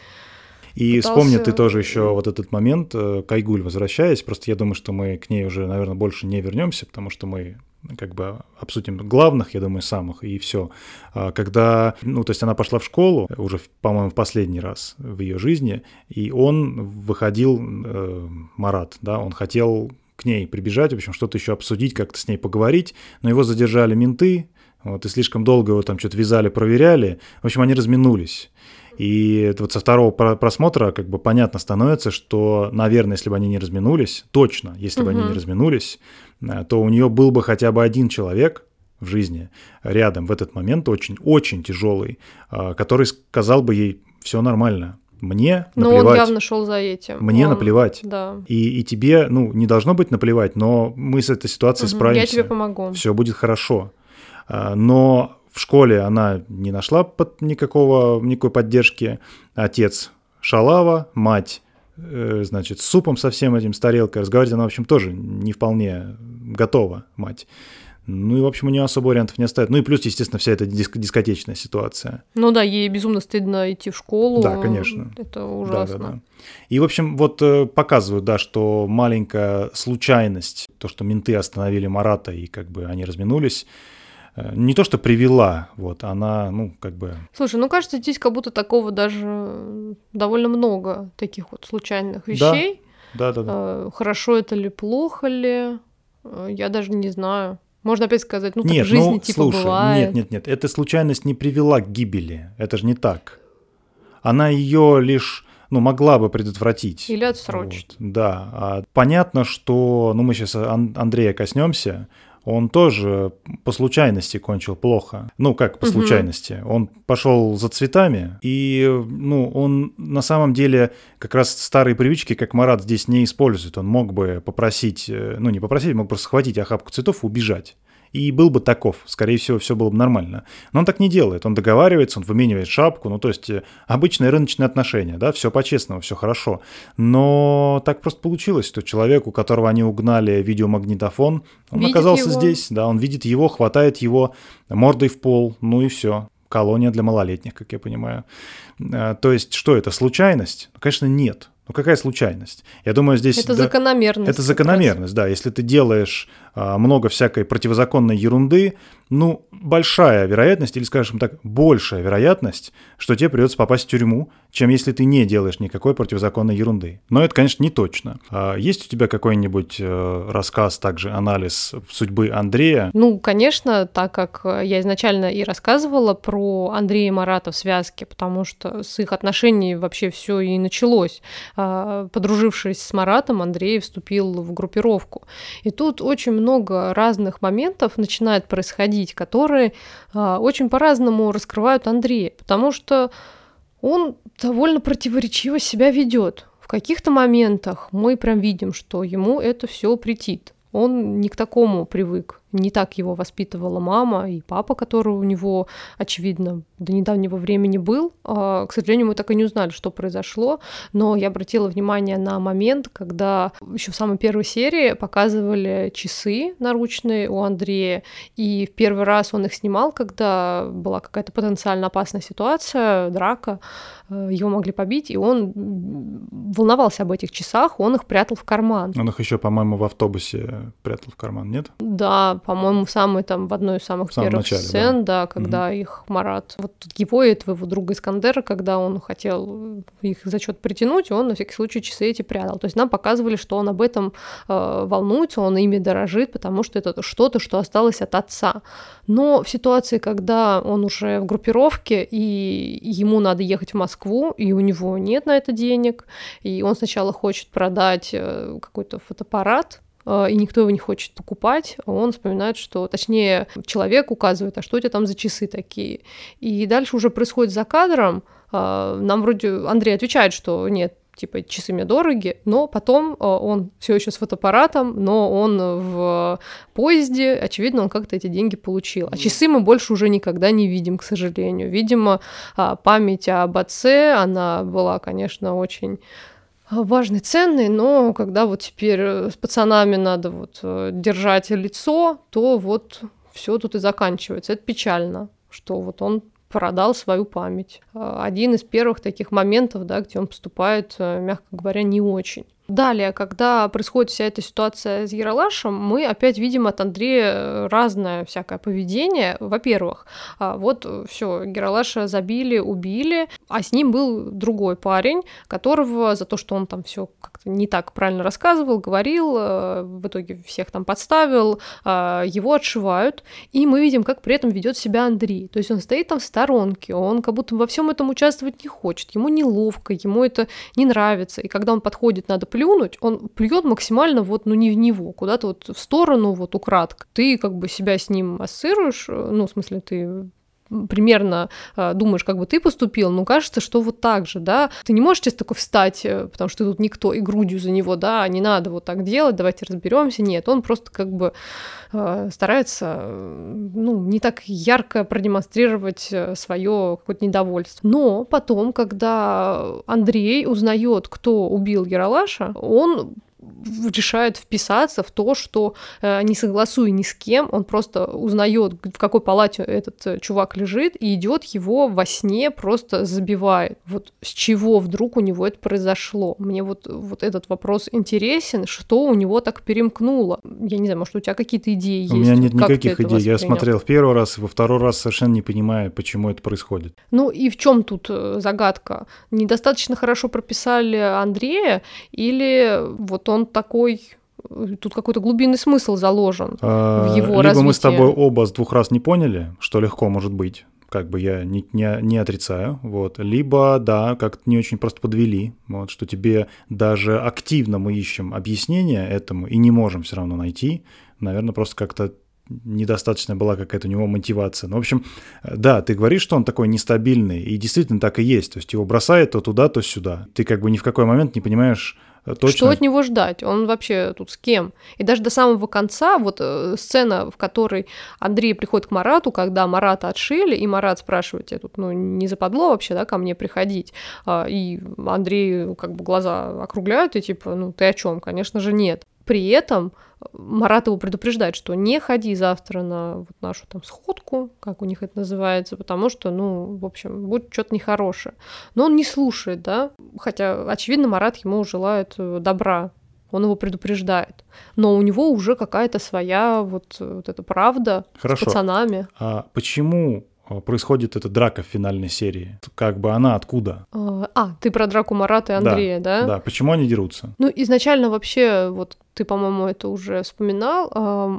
S2: и пытался... вспомни ты тоже еще вот этот момент, э, Кайгуль, возвращаясь, просто я думаю, что мы к ней уже, наверное, больше не вернемся, потому что мы как бы обсудим главных, я думаю, самых, и все. А когда, ну, то есть она пошла в школу уже, по-моему, в последний раз в ее жизни, и он выходил, э, Марат, да, он хотел к ней прибежать, в общем, что-то еще обсудить, как-то с ней поговорить, но его задержали менты, вот, и слишком долго его там что-то вязали, проверяли. В общем, они разминулись. И вот со второго просмотра как бы понятно становится, что, наверное, если бы они не разминулись, точно, если бы угу. они не разминулись, э, то у нее был бы хотя бы один человек в жизни рядом в этот момент очень-очень тяжелый, э, который сказал бы ей все нормально, мне но наплевать.
S1: Но он явно шел за этим.
S2: Мне он, наплевать.
S1: Да.
S2: И, и тебе, ну, не должно быть наплевать, но мы с этой ситуацией угу, справимся.
S1: Я тебе помогу.
S2: Все будет хорошо. Э, но в школе она не нашла под никакого, никакой поддержки. Отец шалава, мать э, значит, с супом со всем этим, с тарелкой. Разговаривать она, в общем, тоже не вполне готова, мать. Ну и, в общем, у нее особо вариантов не оставит. Ну и плюс, естественно, вся эта диск- дискотечная ситуация.
S1: Ну да, ей безумно стыдно идти в школу.
S2: Да, конечно.
S1: Это ужасно. Да, да, да.
S2: И, в общем, вот э, показывают, да, что маленькая случайность, то, что менты остановили Марата и как бы они разминулись, не то что привела, вот, она, ну, как бы...
S1: Слушай, ну, кажется, здесь как будто такого даже довольно много таких вот случайных вещей.
S2: Да, да, да. да.
S1: Хорошо это ли, плохо ли, э, я даже не знаю. Можно опять сказать, ну, так
S2: нет,
S1: в жизни
S2: ну,
S1: типа
S2: слушай,
S1: бывает.
S2: Нет, нет, нет, эта случайность не привела к гибели, это же не так. Она ее лишь ну, могла бы предотвратить.
S1: Или отсрочить.
S2: Вот, да. А понятно, что, ну, мы сейчас Андрея коснемся, он тоже по случайности кончил плохо. Ну, как по угу. случайности. Он пошел за цветами, и, ну, он на самом деле как раз старые привычки, как Марат здесь не использует. Он мог бы попросить, э, ну, не попросить, мог просто схватить охапку цветов и убежать и был бы таков, скорее всего, все было бы нормально. Но он так не делает, он договаривается, он выменивает шапку, ну то есть э, обычные рыночные отношения, да, все по-честному, все хорошо. Но так просто получилось, что человек, у которого они угнали видеомагнитофон, он видит оказался его. здесь, да, он видит его, хватает его мордой в пол, ну и все. Колония для малолетних, как я понимаю. Э, то есть, что это, случайность? Конечно, нет. Ну какая случайность? Я думаю, здесь...
S1: Это да, закономерность.
S2: Это закономерность, да. Если ты делаешь много всякой противозаконной ерунды, ну, большая вероятность, или, скажем так, большая вероятность, что тебе придется попасть в тюрьму, чем если ты не делаешь никакой противозаконной ерунды. Но это, конечно, не точно. А есть у тебя какой-нибудь э, рассказ, также анализ судьбы Андрея?
S1: Ну, конечно, так как я изначально и рассказывала про Андрея и Марата в связке, потому что с их отношений вообще все и началось. А, подружившись с Маратом, Андрей вступил в группировку. И тут очень много разных моментов начинает происходить, которые а, очень по-разному раскрывают Андрея, потому что он довольно противоречиво себя ведет. В каких-то моментах мы прям видим, что ему это все претит. Он не к такому привык не так его воспитывала мама и папа, который у него, очевидно, до недавнего времени был. А, к сожалению, мы так и не узнали, что произошло, но я обратила внимание на момент, когда еще в самой первой серии показывали часы наручные у Андрея, и в первый раз он их снимал, когда была какая-то потенциально опасная ситуация, драка, э, его могли побить, и он волновался об этих часах, он их прятал в карман.
S2: Он их еще, по-моему, в автобусе прятал в карман, нет?
S1: Да, по-моему, в самой там в одной из самых первых начале, сцен, да, да когда угу. их Марат, вот его и твоего друга Искандера, когда он хотел их за счет притянуть, он на всякий случай часы эти прятал. То есть нам показывали, что он об этом э, волнуется, он ими дорожит, потому что это что-то, что осталось от отца. Но в ситуации, когда он уже в группировке, и ему надо ехать в Москву, и у него нет на это денег, и он сначала хочет продать э, какой-то фотоаппарат, Э, и никто его не хочет покупать, он вспоминает, что, точнее, человек указывает, а что у тебя там за часы такие. И дальше уже происходит за кадром, э, нам вроде Андрей отвечает, что нет, типа часы мне дороги, но потом э, он все еще с фотоаппаратом, но он в поезде, очевидно, он как-то эти деньги получил. А часы мы больше уже никогда не видим, к сожалению. Видимо, память об отце, она была, конечно, очень важный, ценный, но когда вот теперь э, с пацанами надо вот э, держать лицо, то вот все тут и заканчивается. Это печально, что вот он продал свою память. Э, один из первых таких моментов, да, где он поступает, мягко говоря, не очень. Далее, когда происходит вся эта ситуация с Яралашем, мы опять видим от Андрея разное всякое поведение. Во-первых, а, вот все, Яралаша забили, убили, а с ним был другой парень, которого за то, что он там все как-то не так правильно рассказывал, говорил, э, в итоге всех там подставил, а, его отшивают, и мы видим, как при этом ведет себя Андрей. То есть он стоит там в сторонке, он как будто во всем этом участвовать не хочет, ему неловко, ему это не нравится, и когда он подходит, надо плюнуть, он плюет максимально вот, ну, не в него, куда-то вот в сторону, вот украдко. Ты как бы себя с ним ассоциируешь, э, ну, в смысле, ты примерно э, думаешь, как бы ты поступил, но кажется, что вот так же, да. Ты не можешь сейчас такой встать, э, потому что ты тут никто, и грудью за него, да, не надо вот так делать, давайте разберемся. Нет, он просто как бы э, старается, ну, не так ярко продемонстрировать э, свое какое-то недовольство. Но потом, когда Андрей узнает, кто убил Яралаша, он решает вписаться в то, что э, не согласуя ни с кем, он просто узнает, в какой палате этот э, чувак лежит, и идет его во сне просто забивает. Вот с чего вдруг у него это произошло? Мне вот, вот этот вопрос интересен, что у него так перемкнуло. Я не знаю, может, у тебя какие-то идеи есть?
S2: У меня нет как никаких идей. Я смотрел в первый раз, во второй раз совершенно не понимаю, почему это происходит.
S1: Ну и в чем тут э, загадка? Недостаточно хорошо прописали Андрея, или вот он такой тут какой-то глубинный смысл заложен а, в его
S2: либо
S1: развитии.
S2: мы с тобой оба с двух раз не поняли, что легко может быть, как бы я не, не, не отрицаю, вот, либо, да, как-то не очень просто подвели, вот, что тебе даже активно мы ищем объяснение этому и не можем все равно найти, наверное, просто как-то недостаточно была какая-то у него мотивация. Ну, в общем, да, ты говоришь, что он такой нестабильный, и действительно так и есть. То есть его бросает то туда, то сюда. Ты как бы ни в какой момент не понимаешь, э, Точно.
S1: Что от него ждать? Он вообще тут с кем? И даже до самого конца, вот э, сцена, в которой Андрей приходит к Марату, когда Марата отшили, и Марат спрашивает, тебе тут ну, не западло вообще, да, ко мне приходить? А, и Андрей как бы глаза округляют, и типа, ну ты о чем? Конечно же нет При этом Марат его предупреждает, что не ходи завтра на вот нашу там сходку, как у них это называется, потому что, ну, в общем, будет что-то нехорошее. Но он не слушает, да, хотя, очевидно, Марат ему желает э, добра, он его предупреждает. Но у него уже какая-то своя вот, вот эта правда Хорошо. с пацанами.
S2: А почему происходит эта драка в финальной серии? Как бы она откуда?
S1: А, а ты про драку Марата и Андрея, да?
S2: Да, да. Почему они дерутся?
S1: Ну, изначально вообще, вот ты, по-моему, это уже вспоминал, а,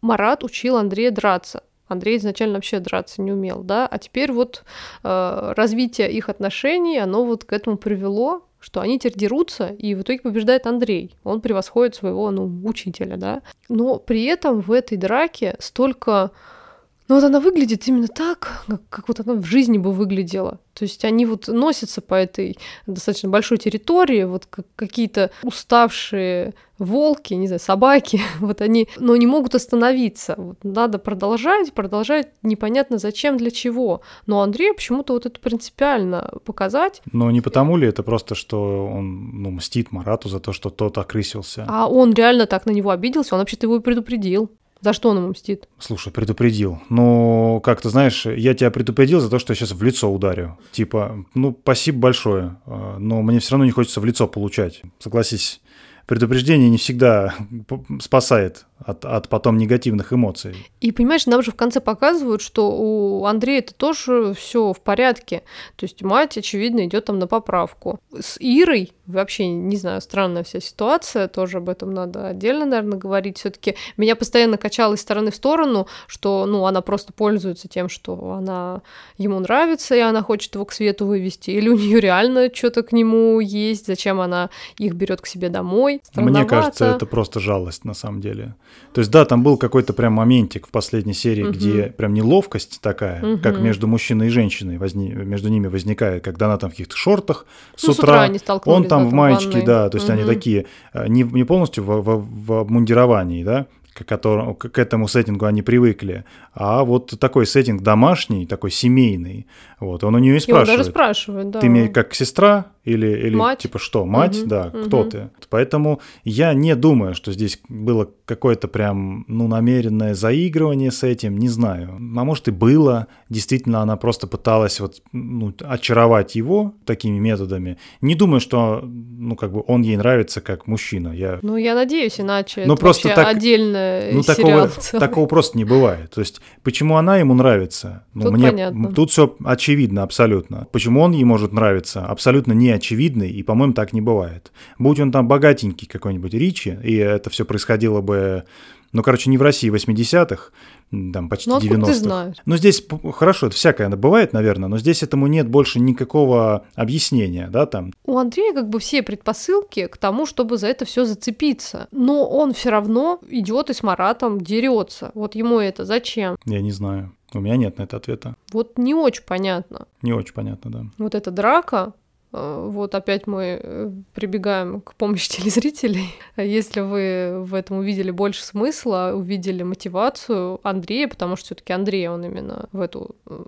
S1: Марат учил Андрея драться. Андрей изначально вообще драться не умел, да, а теперь вот э, развитие их отношений, оно вот к этому привело, что они теперь дерутся, и в итоге побеждает Андрей. Он превосходит своего, ну, учителя, да. Но при этом в этой драке столько но вот она выглядит именно так, как, как вот она в жизни бы выглядела. То есть они вот носятся по этой достаточно большой территории, вот как какие-то уставшие волки, не знаю, собаки, вот они, но не могут остановиться. Вот надо продолжать, продолжать непонятно зачем, для чего. Но Андрей почему-то вот это принципиально показать.
S2: Но не потому ли это просто, что он ну, мстит Марату за то, что тот окрысился?
S1: А он реально так на него обиделся, он вообще-то его и предупредил. За что он ему мстит?
S2: Слушай, предупредил. Ну, как ты знаешь, я тебя предупредил за то, что я сейчас в лицо ударю. Типа, ну, спасибо большое, а, но мне все равно не хочется в лицо получать. Согласись, предупреждение не всегда спасает от, от потом негативных эмоций.
S1: И понимаешь, нам же в конце показывают, что у Андрея это тоже все в порядке. То есть мать, очевидно, идет там на поправку. С Ирой вообще, не знаю, странная вся ситуация, тоже об этом надо отдельно, наверное, говорить. Все-таки меня постоянно качало из стороны в сторону, что, ну, она просто пользуется тем, что она ему нравится, и она хочет его к свету вывести, или у нее реально что-то к нему есть, зачем она их берет к себе домой.
S2: Мне кажется, это просто жалость на самом деле. То есть, да, там был какой-то прям моментик в последней серии, угу. где прям неловкость такая, угу. как между мужчиной и женщиной возни... между ними возникает, когда она там в каких-то шортах с, ну, утра, с утра он там в маечке, да, то есть угу. они такие э, не, не полностью в, в, в обмундировании, да, к, которому, к этому сеттингу они привыкли, а вот такой сеттинг домашний, такой семейный, вот, он у нее и спрашивает. И он даже
S1: спрашивает, да.
S2: Ты мне как сестра или, или мать. типа что, мать, угу, да, угу. кто ты? Поэтому я не думаю, что здесь было какое-то прям, ну, намеренное заигрывание с этим, не знаю. А может и было, действительно она просто пыталась вот, ну, очаровать его такими методами. Не думаю, что, ну, как бы он ей нравится как мужчина. Я...
S1: Ну, я надеюсь, иначе ну, это просто так, отдельно ну,
S2: такого, такого просто не бывает. То есть, почему она ему нравится? Ну, тут мне, понятно. Тут все очевидно абсолютно. Почему он ей может нравиться? Абсолютно не очевидный, и, по-моему, так не бывает. Будь он там богатенький какой-нибудь Ричи, и это все происходило бы, ну, короче, не в России 80-х, там почти ну, 90-х. ты знаешь? Ну, здесь хорошо, это всякое бывает, наверное, но здесь этому нет больше никакого объяснения, да, там.
S1: У Андрея как бы все предпосылки к тому, чтобы за это все зацепиться, но он все равно идет и с Маратом дерется. Вот ему это зачем?
S2: Я не знаю. У меня нет на это ответа.
S1: Вот не очень понятно.
S2: Не очень понятно, да.
S1: Вот эта драка, вот опять мы э, прибегаем к помощи телезрителей. Если вы в этом увидели больше смысла, увидели мотивацию Андрея, потому что все-таки Андрей, он именно в эту э,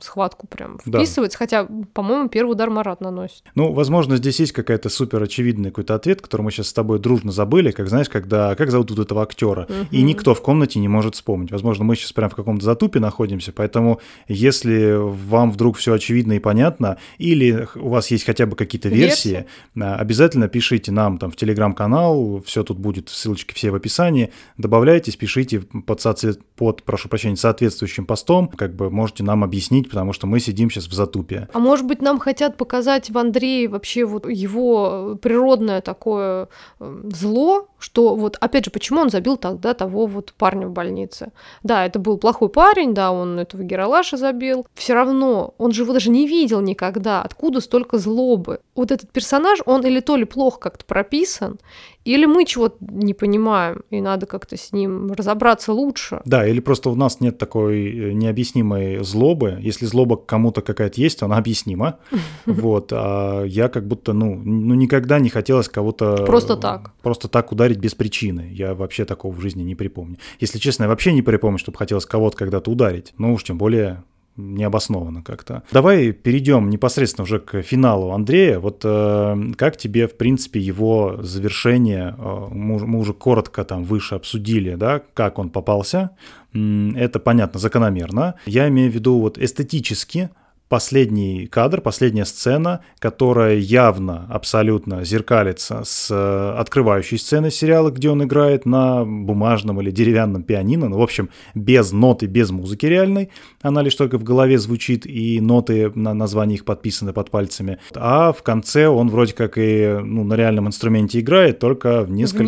S1: схватку прям вписывается, да. хотя, по-моему, первый удар Марат наносит.
S2: Ну, возможно, здесь есть какая-то супер очевидный какой-то ответ, который мы сейчас с тобой дружно забыли, как знаешь, когда как зовут вот этого актера, угу. и никто в комнате не может вспомнить. Возможно, мы сейчас прям в каком-то затупе находимся, поэтому если вам вдруг все очевидно и понятно, или у вас вас есть хотя бы какие-то версии, версии, обязательно пишите нам там в телеграм-канал, все тут будет, ссылочки все в описании, добавляйтесь, пишите под, соответ... под, прошу прощения, соответствующим постом, как бы можете нам объяснить, потому что мы сидим сейчас в затупе.
S1: А может быть нам хотят показать в Андрее вообще вот его природное такое э, зло, что вот, опять же, почему он забил тогда того вот парня в больнице? Да, это был плохой парень, да, он этого Гералаша забил. Все равно, он же его даже не видел никогда. Откуда столько злобы? Вот этот персонаж, он или то ли плохо как-то прописан, или мы чего-то не понимаем, и надо как-то с ним разобраться лучше.
S2: Да, или просто у нас нет такой э, необъяснимой злобы. Если злоба кому-то какая-то есть, она объяснима. Вот. А я как будто, ну, ну, никогда не хотелось кого-то...
S1: Просто так.
S2: Просто так ударить без причины. Я вообще такого в жизни не припомню. Если честно, я вообще не припомню, чтобы хотелось кого-то когда-то ударить. Ну уж тем более необоснованно как-то. Давай перейдем непосредственно уже к финалу Андрея. Вот э, как тебе, в принципе, его завершение, э, мы, мы уже коротко там выше обсудили, да, как он попался. Это понятно, закономерно. Я имею в виду вот эстетически, последний кадр, последняя сцена, которая явно абсолютно зеркалится с э, открывающей сцены сериала, где он играет на бумажном или деревянном пианино, ну, в общем, без ноты, без музыки реальной, она лишь только в голове звучит, и ноты на названии их подписаны под пальцами. А в конце он вроде как и ну, на реальном инструменте играет, только в несколько...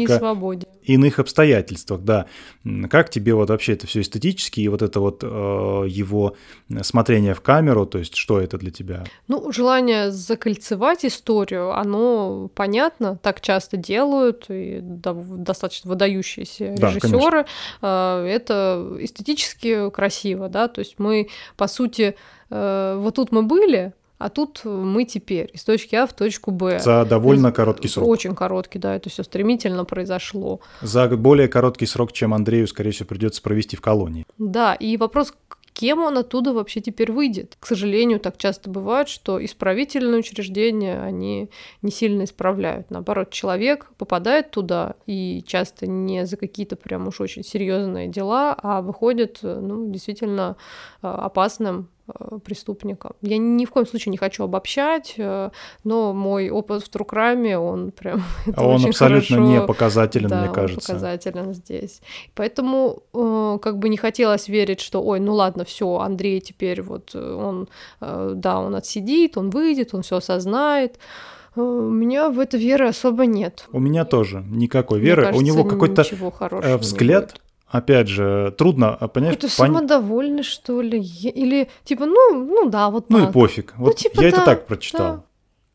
S1: В
S2: иных обстоятельствах, да. Как тебе вот вообще это все эстетически и вот это вот э, его смотрение в камеру, то есть что это для тебя?
S1: Ну, желание закольцевать историю, оно понятно, так часто делают, и достаточно выдающиеся да, режиссеры. Э, это эстетически красиво, да, то есть мы, по сути, э, вот тут мы были, а тут мы теперь из точки А в точку Б.
S2: За довольно есть, короткий срок.
S1: Очень короткий, да, это все стремительно произошло.
S2: За более короткий срок, чем Андрею, скорее всего, придется провести в колонии.
S1: Да, и вопрос, кем он оттуда вообще теперь выйдет. К сожалению, так часто бывает, что исправительные учреждения, они не сильно исправляют. Наоборот, человек попадает туда, и часто не за какие-то прям уж очень серьезные дела, а выходит, ну, действительно э, опасным преступника. Я ни в коем случае не хочу обобщать, э, но мой опыт в Трукраме, он прям...
S2: А он абсолютно хорошо, не показателен, да, мне кажется.
S1: показателен здесь. Поэтому э, как бы не хотелось верить, что, ой, ну ладно, все, Андрей теперь вот он, да, он отсидит, он выйдет, он все осознает. У меня в это веры особо нет.
S2: У меня тоже никакой веры. Кажется, У него какой-то взгляд опять же, трудно а, понять...
S1: Какой-то пон... самодовольный, что ли? Или типа, ну, ну да, вот
S2: Ну так. и пофиг. Ну, вот типа, я да, это так прочитал. Да.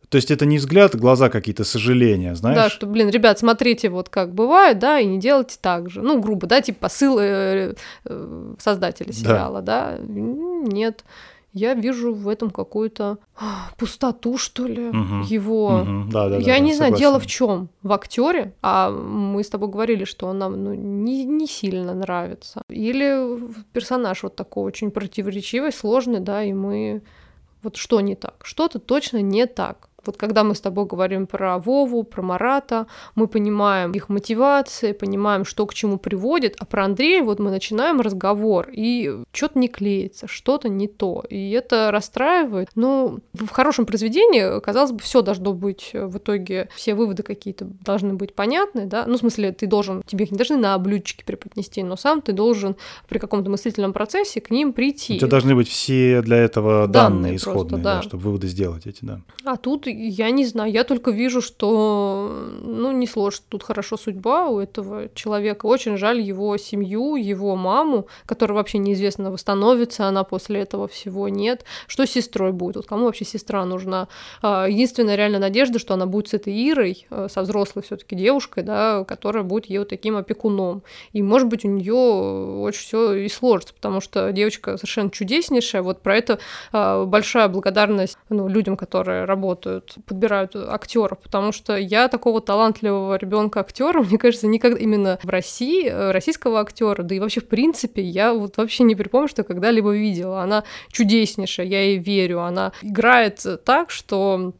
S2: То есть это не взгляд, глаза какие-то сожаления, знаешь?
S1: Да, что, блин, ребят, смотрите, вот как бывает, да, и не делайте так же. Ну, грубо, да, типа посыл э, э, создателя сериала, да. да? Нет я вижу в этом какую-то а, пустоту, что ли, угу, его.
S2: Угу, да, да,
S1: я
S2: да,
S1: не
S2: да,
S1: знаю,
S2: согласен.
S1: дело в чем? В актере, а мы с тобой говорили, что он нам ну, не, не сильно нравится. Или персонаж вот такой очень противоречивый, сложный, да, и мы вот что не так? Что-то точно не так. Вот когда мы с тобой говорим про Вову, про Марата, мы понимаем их мотивации, понимаем, что к чему приводит, а про Андрея вот мы начинаем разговор, и что-то не клеится, что-то не то, и это расстраивает. Ну, в хорошем произведении, казалось бы, все должно быть в итоге, все выводы какие-то должны быть понятны, да, ну, в смысле, ты должен, тебе их не должны на блюдечке преподнести, но сам ты должен при каком-то мыслительном процессе к ним прийти.
S2: У тебя должны быть все для этого данные, данные исходные, просто, да. Да, чтобы выводы сделать эти, да.
S1: А тут я не знаю, я только вижу, что, ну, не сложно тут хорошо судьба у этого человека. Очень жаль его семью, его маму, которая вообще неизвестно, восстановится она после этого всего, нет. Что с сестрой будет? Вот кому вообще сестра нужна? А, единственная реальная надежда, что она будет с этой Ирой, э, со взрослой все таки девушкой, да, которая будет ее таким опекуном. И, может быть, у нее очень все и сложится, потому что девочка совершенно чудеснейшая. Вот про это а, большая благодарность ну, людям, которые работают подбирают актеров, потому что я такого талантливого ребенка актера, мне кажется, никогда именно в России, э, российского актера, да и вообще в принципе, я вот вообще не припомню, что когда-либо видела. Она чудеснейшая, я ей верю, она играет так, что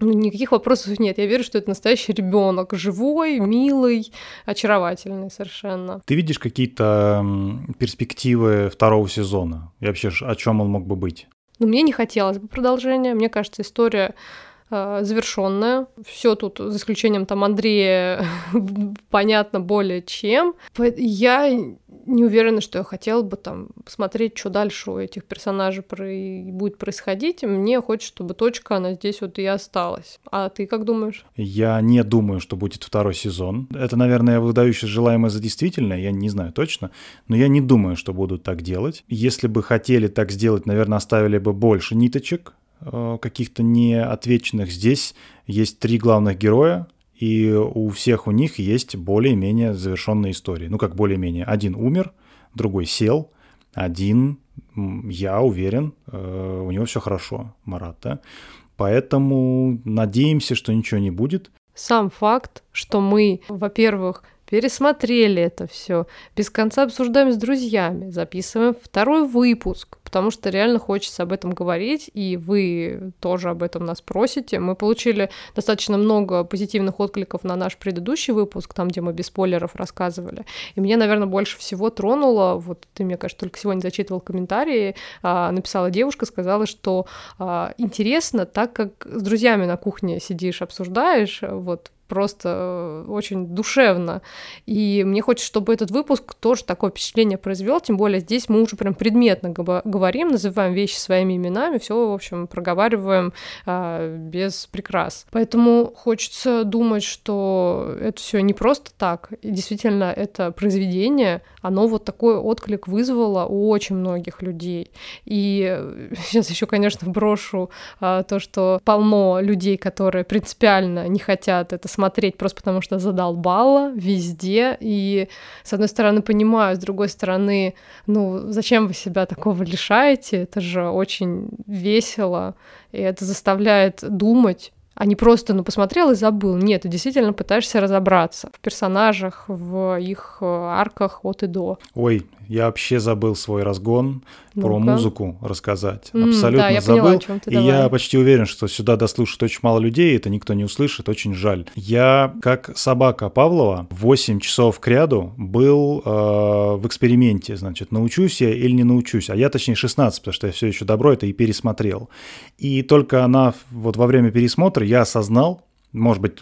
S1: ну, никаких вопросов нет. Я верю, что это настоящий ребенок, живой, милый, очаровательный совершенно.
S2: Ты видишь какие-то перспективы второго сезона? И вообще, о чем он мог бы быть?
S1: Ну, мне не хотелось бы продолжения. Мне кажется, история завершенная. Все тут, за исключением там Андрея, понятно более чем. Я не уверена, что я хотела бы там посмотреть, что дальше у этих персонажей про... будет происходить. Мне хочется, чтобы точка, она здесь вот и осталась. А ты как думаешь?
S2: Я не думаю, что будет второй сезон. Это, наверное, выдающее желаемое за действительное, я не знаю точно, но я не думаю, что будут так делать. Если бы хотели так сделать, наверное, оставили бы больше ниточек, каких-то неотвеченных. Здесь есть три главных героя, и у всех у них есть более-менее завершенные истории. Ну, как более-менее. Один умер, другой сел, один, я уверен, э, у него все хорошо, Марат, да? Поэтому надеемся, что ничего не будет.
S1: Сам факт, что мы, во-первых, пересмотрели это все, без конца обсуждаем с друзьями, записываем второй выпуск, потому что реально хочется об этом говорить, и вы тоже об этом нас просите. Мы получили достаточно много позитивных откликов на наш предыдущий выпуск, там, где мы без спойлеров рассказывали. И мне, наверное, больше всего тронуло, вот ты, мне кажется, только сегодня зачитывал комментарии, а, написала девушка, сказала, что а, интересно, так как с друзьями на кухне сидишь, обсуждаешь, вот просто э, очень душевно. И мне хочется, чтобы этот выпуск тоже такое впечатление произвел, тем более здесь мы уже прям предметно говорим, называем вещи своими именами, все, в общем, проговариваем а, без прикрас. Поэтому хочется думать, что это все не просто так. И действительно, это произведение, оно вот такой отклик вызвало у очень многих людей. И сейчас еще, конечно, брошу а, то, что полно людей, которые принципиально не хотят это смотреть просто потому, что задолбало везде. И, с одной стороны, понимаю, с другой стороны, ну, зачем вы себя такого лишаете? Это же очень весело, и это заставляет думать а не просто, ну, посмотрел и забыл. Нет, ты действительно пытаешься разобраться в персонажах, в их э, арках от и до.
S2: Ой, я вообще забыл свой разгон ну про музыку рассказать. Mm, Абсолютно да, я забыл. Поняла, о чем ты, и давай. я почти уверен, что сюда дослушает очень мало людей, это никто не услышит, очень жаль. Я, как собака Павлова, 8 часов к ряду был э, в эксперименте, значит, научусь я или не научусь. А я, точнее, 16, потому что я все еще добро это и пересмотрел. И только она вот во время пересмотра я осознал, может быть,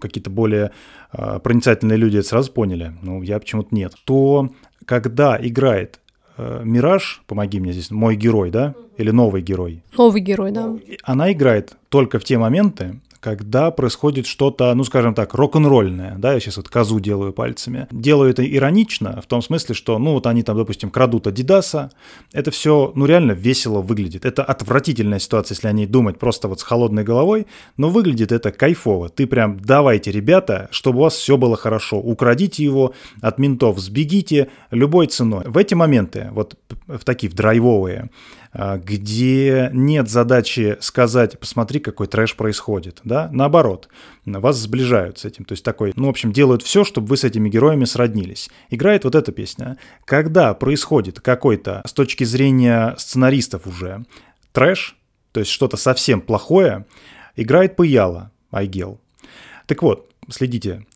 S2: какие-то более э, проницательные люди это сразу поняли, но я почему-то нет, то когда играет э, Мираж, помоги мне здесь, мой герой, да, или новый герой.
S1: Новый герой, да.
S2: Она играет только в те моменты, когда происходит что-то, ну, скажем так, рок-н-ролльное, да, я сейчас вот козу делаю пальцами. Делаю это иронично, в том смысле, что, ну, вот они там, допустим, крадут Адидаса, это все, ну, реально весело выглядит. Это отвратительная ситуация, если о ней думать просто вот с холодной головой, но выглядит это кайфово. Ты прям давайте, ребята, чтобы у вас все было хорошо, украдите его от ментов, сбегите любой ценой. В эти моменты, вот в такие в драйвовые, где нет задачи сказать, посмотри, какой трэш происходит, да, наоборот, вас сближают с этим, то есть такой, ну, в общем, делают все, чтобы вы с этими героями сроднились. Играет вот эта песня. Когда происходит какой-то, с точки зрения сценаристов уже, трэш, то есть что-то совсем плохое, играет Паяла, Айгел. Так вот, следите, а,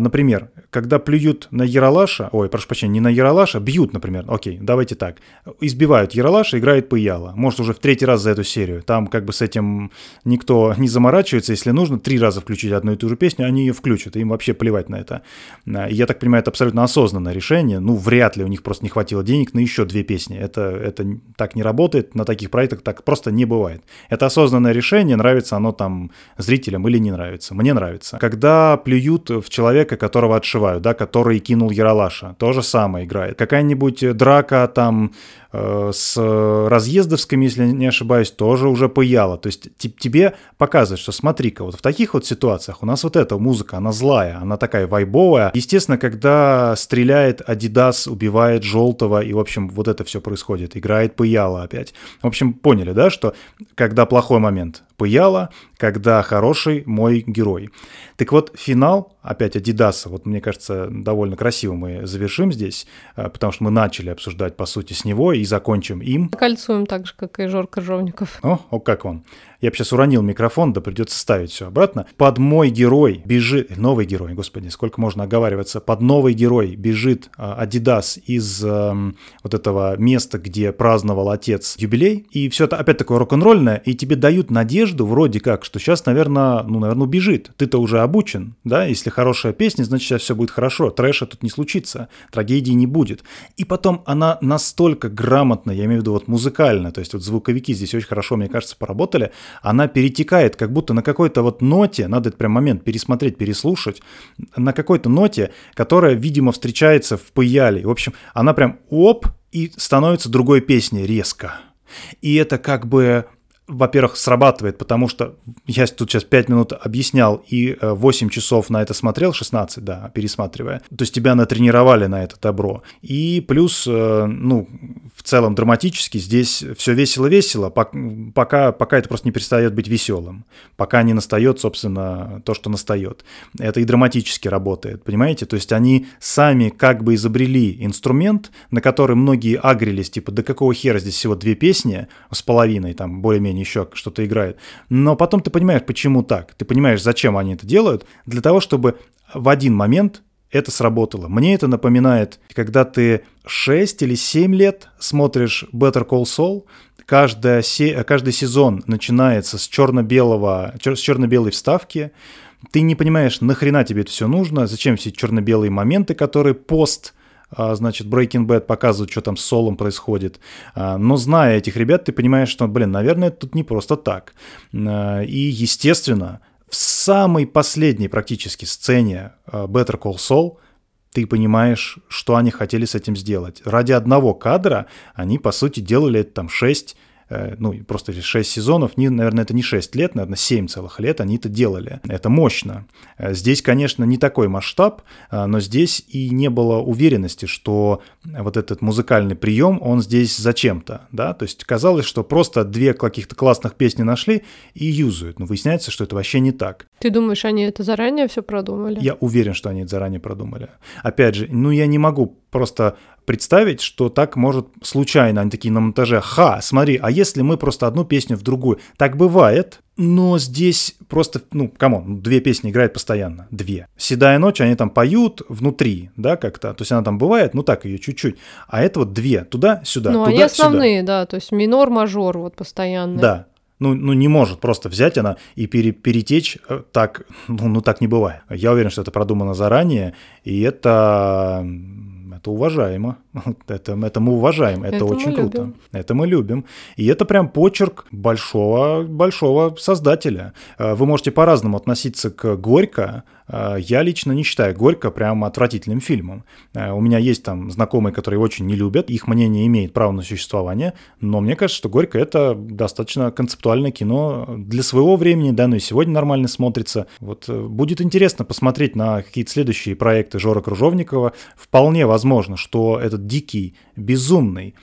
S2: например, когда плюют на Яралаша, ой, прошу прощения, не на Яралаша, бьют, например, окей, давайте так, избивают Яралаша, играет Паяла, может уже в третий раз за эту серию, там как бы с этим никто не заморачивается, если нужно три раза включить одну и ту же песню, они ее включат, им вообще плевать на это. А, я так понимаю, это абсолютно осознанное решение, ну, вряд ли у них просто не хватило денег на еще две песни, это, это так не работает, на таких проектах так просто не бывает. Это осознанное решение, нравится оно там зрителям или не нравится, мне нравится. Когда плюют в человека, которого отшивают, да, который кинул Яралаша. То же самое играет. Какая-нибудь драка там с разъездовскими, если не ошибаюсь, тоже уже пыяло. То есть тебе показывают, что смотри-ка, вот в таких вот ситуациях у нас вот эта музыка, она злая, она такая вайбовая. Естественно, когда стреляет Адидас, убивает желтого, и, в общем, вот это все происходит, играет пыяло опять. В общем, поняли, да, что когда плохой момент пыяло, когда хороший мой герой. Так вот, финал, опять Адидаса, вот мне кажется, довольно красиво мы завершим здесь, э, потому что мы начали обсуждать, по сути, с него, и закончим им.
S1: Кольцуем так же, как и Жорка Жовников.
S2: О, о как он. Я бы сейчас уронил микрофон, да придется ставить все обратно. Под мой герой бежит... Новый герой, господи, сколько можно оговариваться. Под новый герой бежит Адидас из э, вот этого места, где праздновал отец юбилей. И все это опять такое рок-н-ролльное. И тебе дают надежду вроде как, что сейчас, наверное, ну, наверное, убежит. Ты-то уже обучен, да? Если хорошая песня, значит, сейчас все будет хорошо. Трэша тут не случится. Трагедии не будет. И потом она настолько грамотно, я имею в виду вот музыкально, то есть вот звуковики здесь очень хорошо, мне кажется, поработали, она перетекает как будто на какой-то вот ноте, надо этот прям момент пересмотреть, переслушать, на какой-то ноте, которая, видимо, встречается в пыяле. В общем, она прям оп, и становится другой песней резко. И это как бы во-первых, срабатывает, потому что я тут сейчас 5 минут объяснял и 8 э, часов на это смотрел, 16, да, пересматривая. То есть тебя натренировали на это добро. И плюс, э, ну, в целом драматически здесь все весело-весело, пока, пока это просто не перестает быть веселым, пока не настает, собственно, то, что настает. Это и драматически работает, понимаете? То есть они сами как бы изобрели инструмент, на который многие агрились, типа, да какого хера здесь всего две песни с половиной, там более-менее еще что-то играет. Но потом ты понимаешь, почему так. Ты понимаешь, зачем они это делают. Для того, чтобы в один момент это сработало. Мне это напоминает, когда ты 6 или 7 лет смотришь Better Call Saul, каждая, каждый сезон начинается с черно-белого, с черно-белой вставки, ты не понимаешь, нахрена тебе это все нужно, зачем все черно-белые моменты, которые пост значит, Breaking Bad показывают, что там с Солом происходит. А, но зная этих ребят, ты понимаешь, что, блин, наверное, тут не просто так. А, и, естественно, в самой последней практически сцене Better Call Saul ты понимаешь, что они хотели с этим сделать. Ради одного кадра они, по сути, делали это там 6 Э, ну, просто 6 сезонов, не, наверное, это не 6 лет, наверное, 7 целых лет они это делали. Это мощно. Э, здесь, конечно, не такой масштаб, э, но здесь и не было уверенности, что вот этот музыкальный прием, он здесь зачем-то, да, то есть казалось, что просто две каких-то классных песни нашли и юзают, но выясняется, что это вообще не так.
S1: Ты думаешь, они это заранее все продумали?
S2: Я уверен, что они это заранее продумали. Опять же, ну я не могу просто представить, что так может случайно, они такие на монтаже, ха, смотри, а если мы просто одну песню в другую? Так бывает, но здесь просто, ну, come on, две песни играют постоянно, две. «Седая ночь», они там поют внутри, да, как-то, то есть она там бывает, ну так ее чуть-чуть, а это вот две, туда-сюда,
S1: Ну,
S2: туда,
S1: они основные, сюда. да, то есть минор-мажор вот постоянно.
S2: Да, ну, ну не может просто взять она и пере, перетечь э, так, ну, ну так не бывает. Я уверен, что это продумано заранее, и это это уважаемо. Это, это мы уважаем, это, это очень круто. Любим. Это мы любим. И это прям почерк большого, большого создателя. Э, вы можете по-разному относиться к «Горько», я лично не считаю «Горько» прям отвратительным фильмом. Э, у меня есть там знакомые, которые очень не любят, их мнение имеет право на существование, но мне кажется, что «Горько» — это достаточно концептуальное кино для своего времени, да, ну и сегодня нормально смотрится. Вот э, будет интересно посмотреть на какие-то следующие проекты Жора Кружовникова. Вполне возможно, что этот дикий, безумный,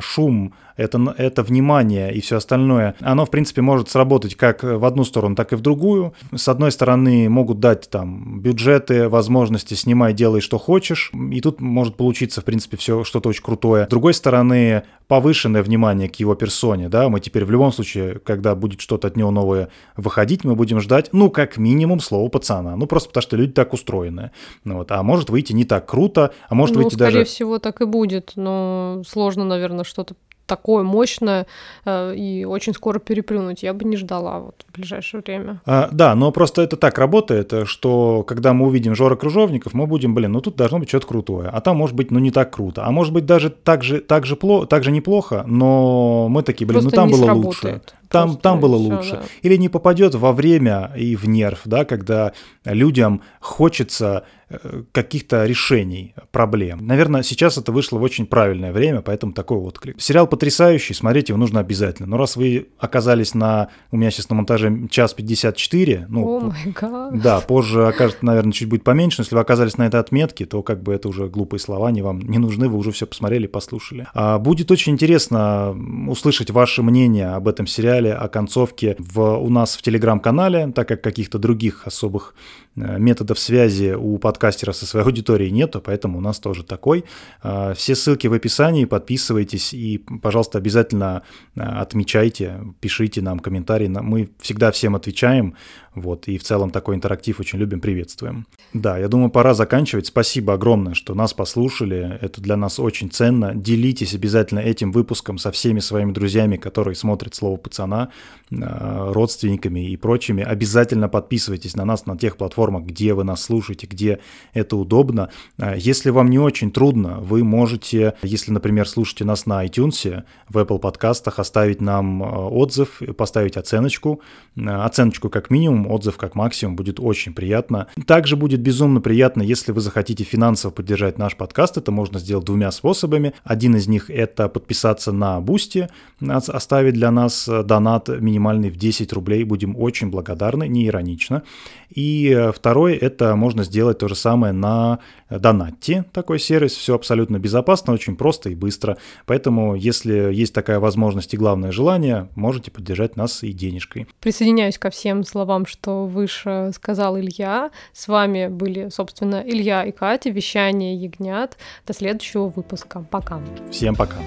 S2: шум, это, это внимание и все остальное, оно, в принципе, может сработать как в одну сторону, так и в другую. С одной стороны, могут дать там бюджеты, возможности, снимай, делай, что хочешь, и тут может получиться, в принципе, все что-то очень крутое. С другой стороны, повышенное внимание к его персоне, да, мы теперь в любом случае, когда будет что-то от него новое выходить, мы будем ждать, ну, как минимум, слово пацана, ну, просто потому что люди так устроены. Вот. А может выйти не так круто, а может
S1: ну,
S2: выйти
S1: скорее
S2: даже...
S1: всего, так и будет, но сложно, наверное, что-то такое мощное э, и очень скоро переплюнуть. Я бы не ждала вот в ближайшее время.
S2: А, да, но просто это так работает, что когда мы увидим Жора Кружовников, мы будем, блин, ну тут должно быть что-то крутое. А там может быть, ну не так круто. А может быть даже так же, так же, пло, так же неплохо, но мы такие, блин, просто ну там было сработает. лучше там, там было лучше. да. Или не попадет во время и в нерв, да, когда людям хочется э, каких-то решений проблем. Наверное, сейчас это вышло в очень правильное время, поэтому такой отклик. Сериал потрясающий, смотреть его нужно обязательно. Но раз вы оказались на, у меня сейчас на монтаже час 54, ну,
S1: oh
S2: да, позже окажется, наверное, чуть будет поменьше, но если вы оказались на этой отметке, то как бы это уже глупые слова, они вам не нужны, вы уже все посмотрели, послушали. А будет очень интересно услышать ваше мнение об этом сериале о концовке в, у нас в телеграм-канале, так как каких-то других особых методов связи у подкастеров со своей аудиторией нету, поэтому у нас тоже такой. Э, все ссылки в описании, подписывайтесь и, пожалуйста, обязательно э, отмечайте, пишите нам комментарии. Мы всегда всем отвечаем, вот, и в целом такой интерактив очень любим, приветствуем. Да, я думаю, пора заканчивать. Спасибо огромное, что нас послушали. Это для нас очень ценно. Делитесь обязательно этим выпуском со всеми своими друзьями, которые смотрят «Слово пацана», родственниками и прочими. Обязательно подписывайтесь на нас на тех платформах, где вы нас слушаете, где это удобно. А, если вам не очень трудно, вы можете, если, например, слушаете нас на iTunes, в Apple подкастах, оставить нам а, отзыв, поставить оценочку. Оценочку как минимум, отзыв как максимум, будет очень приятно. Также будет безумно приятно, если вы захотите финансово поддержать наш подкаст. Это можно сделать двумя способами. Один из них это подписаться на Boosty, оставить для нас донат минимальный в 10 рублей. Будем очень благодарны, не иронично. И э, второй, это можно сделать то же самое на Донатте, такой сервис. Все абсолютно безопасно, очень просто и быстро. Поэтому, если есть такая возможность и главное желание, можете поддержать нас и денежкой.
S1: Присоединяюсь ко всем словам, что выше сказал Илья. С вами были, собственно, Илья и Катя, вещание Ягнят. До следующего выпуска. Пока.
S2: Всем пока.